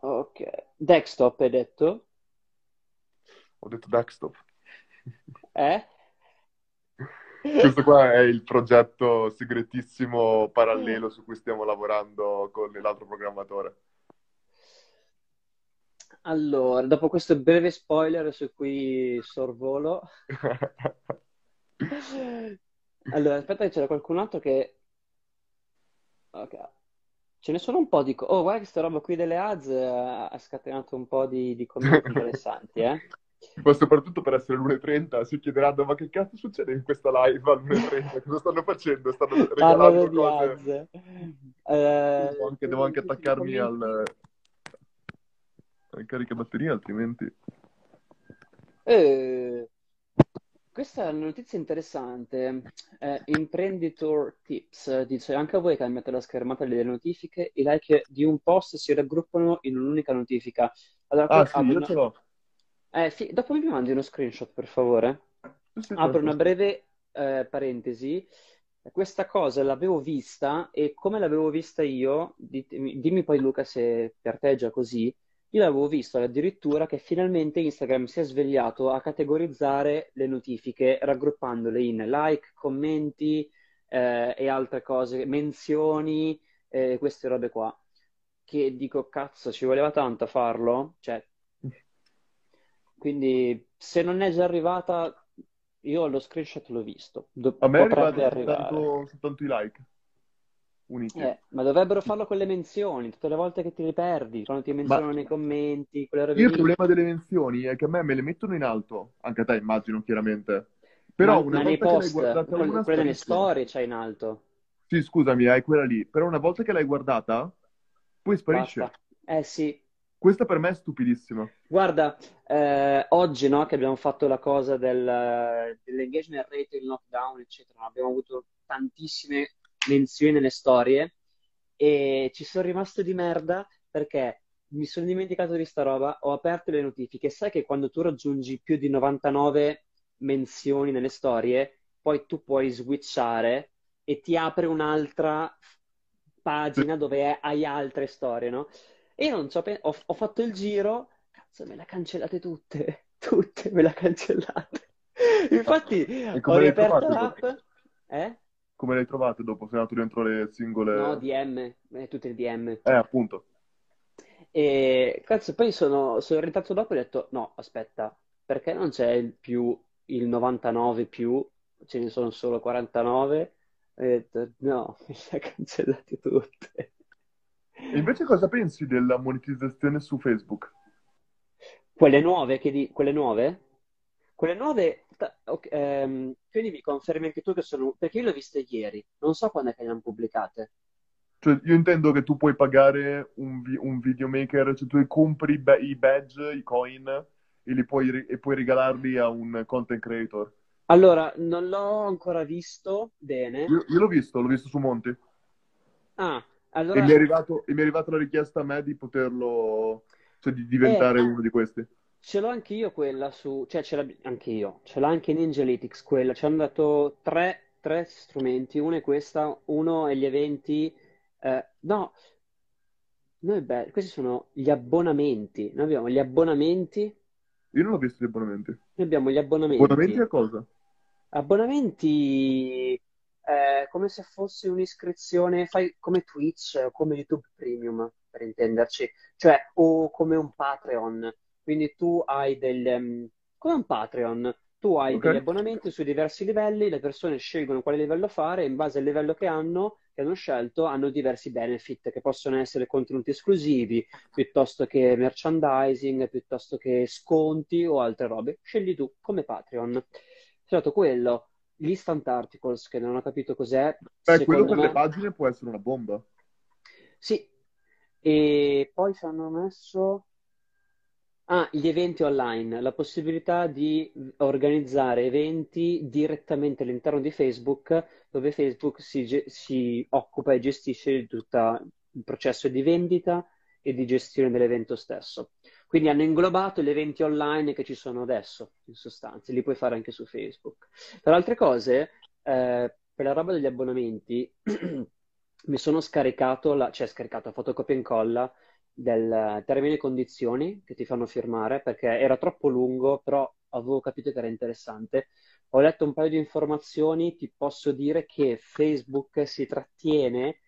C: Ok. Desktop hai detto?
B: Ho detto desktop.
C: Eh?
B: Questo qua è il progetto segretissimo parallelo su cui stiamo lavorando con l'altro programmatore.
C: Allora, dopo questo breve spoiler su cui sorvolo. allora, aspetta che c'era qualcun altro che... Ok. Ce ne sono un po' di... Co- oh, guarda che questa roba qui delle ads eh, ha scatenato un po' di, di commenti interessanti, eh?
B: Ma soprattutto per essere l'1.30 si chiederanno ma che cazzo succede in questa live all'1.30? Cosa stanno facendo? Stanno regalando cose. Eh, devo, anche, devo anche attaccarmi al, al caricabatteria altrimenti...
C: Eh, questa è una notizia interessante. Eh, Imprenditor Tips dice: Anche a voi cambiate la schermata delle notifiche, i like di un post si raggruppano in un'unica notifica.
B: Allora, ah, sì, io una... ce l'ho.
C: Eh, sì, dopo mi mandi uno screenshot, per favore. Sì, Apro una breve eh, parentesi. Questa cosa l'avevo vista e come l'avevo vista io, dimmi, dimmi poi Luca se per te è già così io avevo visto addirittura che finalmente Instagram si è svegliato a categorizzare le notifiche raggruppandole in like, commenti eh, e altre cose, menzioni, eh, queste robe qua. Che dico, cazzo, ci voleva tanto a farlo? Cioè, quindi se non è già arrivata, io lo screenshot l'ho visto.
B: Do- a me è arrivato soltanto i like.
C: Eh, ma dovrebbero farlo con le menzioni, tutte le volte che ti riperdi, quando ti menzionano ma... nei commenti.
B: Io il problema delle menzioni è che a me me le mettono in alto, anche a te immagino chiaramente. Però
C: ma, una ma volta post, che l'hai guardata una, quelle nelle storie c'è in alto.
B: Sì, scusami, hai quella lì. Però una volta che l'hai guardata, poi sparisce.
C: Basta. Eh sì.
B: Questa per me è stupidissima.
C: Guarda, eh, oggi no, che abbiamo fatto la cosa del, dell'engagement rate, il knockdown, eccetera, abbiamo avuto tantissime menzioni nelle storie e ci sono rimasto di merda perché mi sono dimenticato di sta roba, ho aperto le notifiche, sai che quando tu raggiungi più di 99 menzioni nelle storie, poi tu puoi switchare e ti apre un'altra pagina dove hai altre storie, no? E io non ci ho, pe- ho, ho fatto il giro, cazzo, me le ha cancellate tutte, tutte me le ha cancellate. Infatti, ho riaperto l'app, eh?
B: Come le hai trovate dopo? Sei andato dentro le singole...
C: No, DM, eh, tutte le DM.
B: Eh, appunto.
C: E cazzo, poi sono, sono orientato dopo e ho detto, no, aspetta, perché non c'è il più, il 99 più, ce ne sono solo 49? E ho detto, no, mi le ha cancellate tutte.
B: E invece cosa pensi della monetizzazione su Facebook?
C: Quelle nuove, che di... quelle nuove? Quelle nuove, ta- ok, ehm, quindi mi confermi anche tu che sono... Perché io le ho viste ieri, non so quando è che le hanno pubblicate.
B: Cioè, io intendo che tu puoi pagare un, vi- un videomaker, cioè tu compri i ba- i badge, i coin, e, li puoi, ri- e puoi regalarli a un content creator.
C: Allora, non l'ho ancora visto bene.
B: Io, io l'ho visto, l'ho visto su Monti.
C: Ah,
B: E
C: allora...
B: mi è arrivato, e mi è arrivata la richiesta a me di poterlo, cioè di
C: Eh,
B: diventare uno di questi.
C: Ce l'ho anche io quella su... Cioè, ce l'ho anche io. Ce l'ho anche Ninja Analytics quella. Ci hanno dato tre, tre strumenti. Uno è questa, uno è gli eventi... eh, no, noi beh, questi sono gli abbonamenti. Noi abbiamo gli abbonamenti.
B: Io non ho visto gli abbonamenti.
C: Noi abbiamo gli
B: Abbonamenti
C: abbonamenti.
B: a cosa?
C: Abbonamenti è come se fosse un'iscrizione, fai come Twitch o come YouTube Premium, per intenderci, cioè o come un Patreon. Quindi tu hai del, ehm, come un Patreon, tu hai degli
B: Ok?
C: abbonamenti su diversi livelli, le persone scelgono quale livello fare e in base al livello che hanno, che hanno scelto, hanno diversi benefit che possono essere contenuti esclusivi, piuttosto che merchandising, piuttosto che sconti o altre robe. Scegli tu come Patreon. Stato quello, gli instant articles, che non ho capito cos'è,
B: Beh, quello per le
C: me.
B: pagine può essere una bomba.
C: Sì, e poi ci hanno messo... Ah, gli eventi online, la possibilità di organizzare eventi direttamente all'interno di Facebook, dove Facebook si, si occupa e gestisce di tutto il processo di vendita e di gestione dell'evento stesso. Quindi hanno inglobato gli eventi online che ci sono adesso, in sostanza, li puoi fare anche su Facebook. Per altre cose, eh, per la roba degli abbonamenti, mi sono scaricato, la, cioè scaricato, fotocopia e incolla del termine e condizioni che ti fanno firmare perché era troppo lungo, però avevo capito che era interessante. Ho letto un paio di informazioni, ti posso dire che Facebook si trattiene,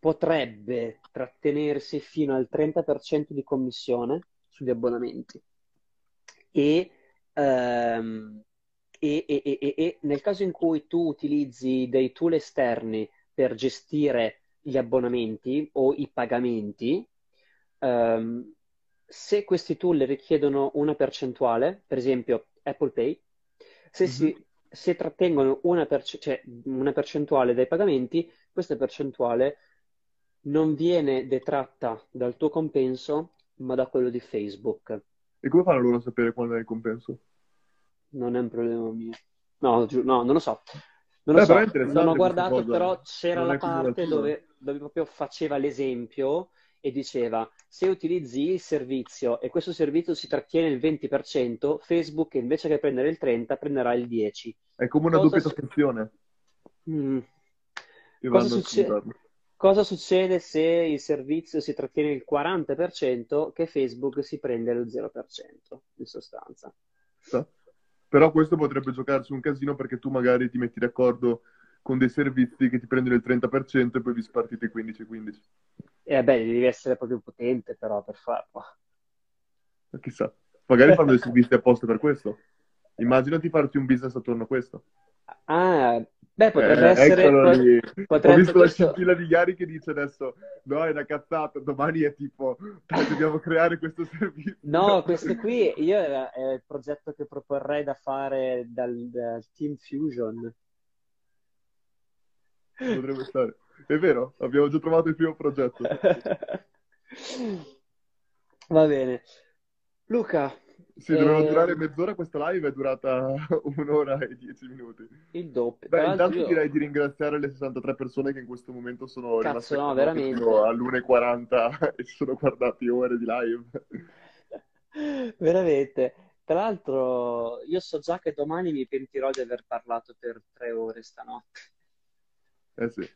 C: potrebbe trattenersi fino al 30% di commissione sugli abbonamenti e, ehm, e- e- e- nel caso in cui tu utilizzi dei tool esterni per gestire gli abbonamenti o i pagamenti, ehm, se questi tool richiedono una percentuale, per esempio Apple Pay, se,
B: Mhm.
C: si, se trattengono una, perce- cioè una percentuale dai pagamenti, questa percentuale non viene detratta dal tuo compenso, ma da quello di Facebook.
B: E come fanno loro a sapere quando è il compenso?
C: Non è un problema mio. No, giu- no, non lo so. Non lo
B: Beh, però
C: so, non ho guardato, però c'era
B: Non
C: la parte dove, dove proprio faceva l'esempio e diceva se utilizzi il servizio e questo servizio si trattiene il 20%, Facebook invece che prendere il 30% prenderà il 10%.
B: È come una
C: Cosa
B: doppia
C: su-
B: tassazione
C: Mm. Cosa
B: sfruttarlo.
C: Cosa succede se il servizio si trattiene il 40%, che Facebook si prende lo 0%, in sostanza?
B: Sa? Però questo potrebbe giocarsi un casino perché tu magari ti metti d'accordo con dei servizi che ti prendono il 30% e poi vi spartite i 15-15.
C: E beh, devi essere proprio potente però per farlo.
B: Ma Chissà, magari fanno dei servizi apposta per questo. Immaginati farti un business attorno a questo.
C: Ah, beh, potrebbe
B: Eh,
C: essere...
B: eccolo
C: po-
B: lì. Ho
C: potrebbe
B: visto la
C: questo-
B: scintilla di Gary che dice adesso no, è una cazzata, domani è tipo dobbiamo creare questo servizio.
C: No, questo qui io era, è il progetto che proporrei da fare dal, dal Team Fusion.
B: Potrebbe stare. È vero, abbiamo già trovato il primo progetto.
C: Va bene. Luca,
B: Sì, doveva
C: eh,
B: durare mezz'ora, questa live è durata un'ora e dieci minuti.
C: il doppio.
B: Beh, intanto
C: io-
B: direi di ringraziare le 63 persone che in questo momento sono
C: Cazzo,
B: rimaste
C: no, veramente.
B: fino all'1.40 e si sono guardati ore di live.
C: Veramente. Tra l'altro, io so già che domani mi pentirò di aver parlato per tre ore stanotte.
B: Eh sì.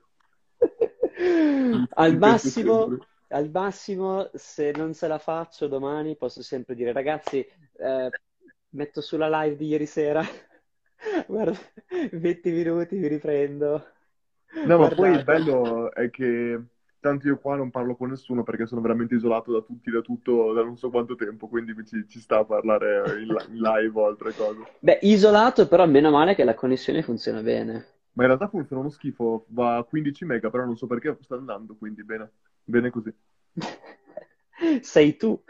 C: Al massimo. Al massimo, se non ce la faccio domani, posso sempre dire, ragazzi, eh, metto sulla live di ieri sera. Guarda, 20 minuti, vi riprendo.
B: No, ma poi il
C: Guardate.
B: bello è che tanto io qua non parlo con nessuno perché sono veramente isolato da tutti, da tutto, da non so quanto tempo, quindi ci, ci sta a parlare in, in live o altre cose.
C: Beh, isolato, però meno male che la connessione funziona bene.
B: Ma in realtà funziona uno schifo, va a 15 mega, però non so perché sta andando, quindi bene, bene così.
C: Sei tu,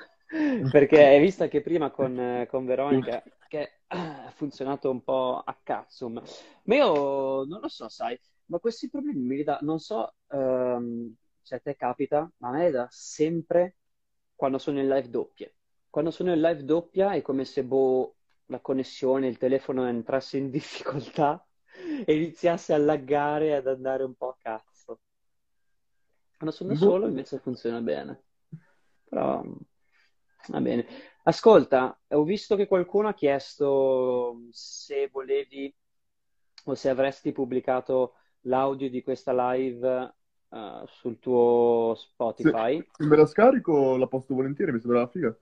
C: perché hai visto che prima con, con Veronica che ha funzionato un po' a cazzo, ma io non lo so, sai, ma questi problemi mi li non so ehm, se a te capita, ma a me dà sempre quando sono in live doppie. Quando sono in live doppia è come se boh, la connessione, il telefono entrasse in difficoltà e iniziasse a laggare e ad andare un po' a cazzo. Quando sono da
B: Boh.
C: solo invece funziona bene. Però va bene. Ascolta, ho visto che qualcuno ha chiesto se volevi o se avresti pubblicato l'audio di questa live eh, sul tuo
B: Se,
C: Spotify.
B: se me la scarico la posto volentieri, mi sembra la figa.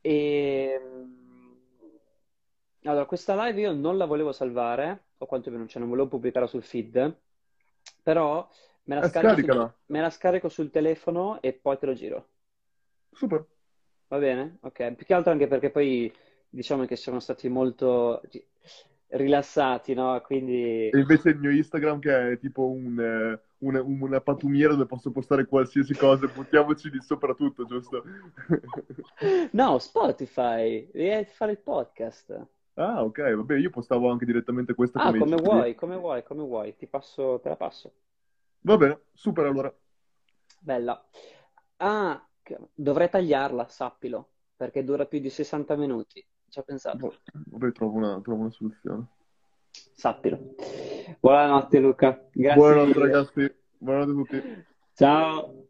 C: E allora, questa live io non la volevo salvare, o quantomeno cioè, non volevo pubblicarla sul feed, però me la
B: Eh,
C: scarico me la scarico sul telefono e poi te lo giro.
B: Super.
C: Va bene? Ok. Più che altro anche perché poi diciamo che siamo stati molto rilassati, no? Quindi
B: E invece il mio Instagram che è tipo un, eh, un- un- una patumiera dove posso postare qualsiasi cosa, buttiamoci di sopra tutto, giusto?
C: No, Spotify, devi fare il podcast.
B: Ah, ok, vabbè, io postavo anche direttamente questo
C: Ah,
B: come
C: come vuoi, come vuoi, come vuoi. Ti passo, te la passo.
B: Va bene, super allora.
C: Bella. Ah, dovrei tagliarla, sappilo, perché dura più di 60 minuti. Ci ho pensato.
B: Boh, Vabbè, trovo una, trovo una soluzione.
C: Sappilo. Buonanotte, Luca. Grazie
B: Buonanotte
C: mille.
B: ragazzi, buonanotte a tutti.
C: Ciao.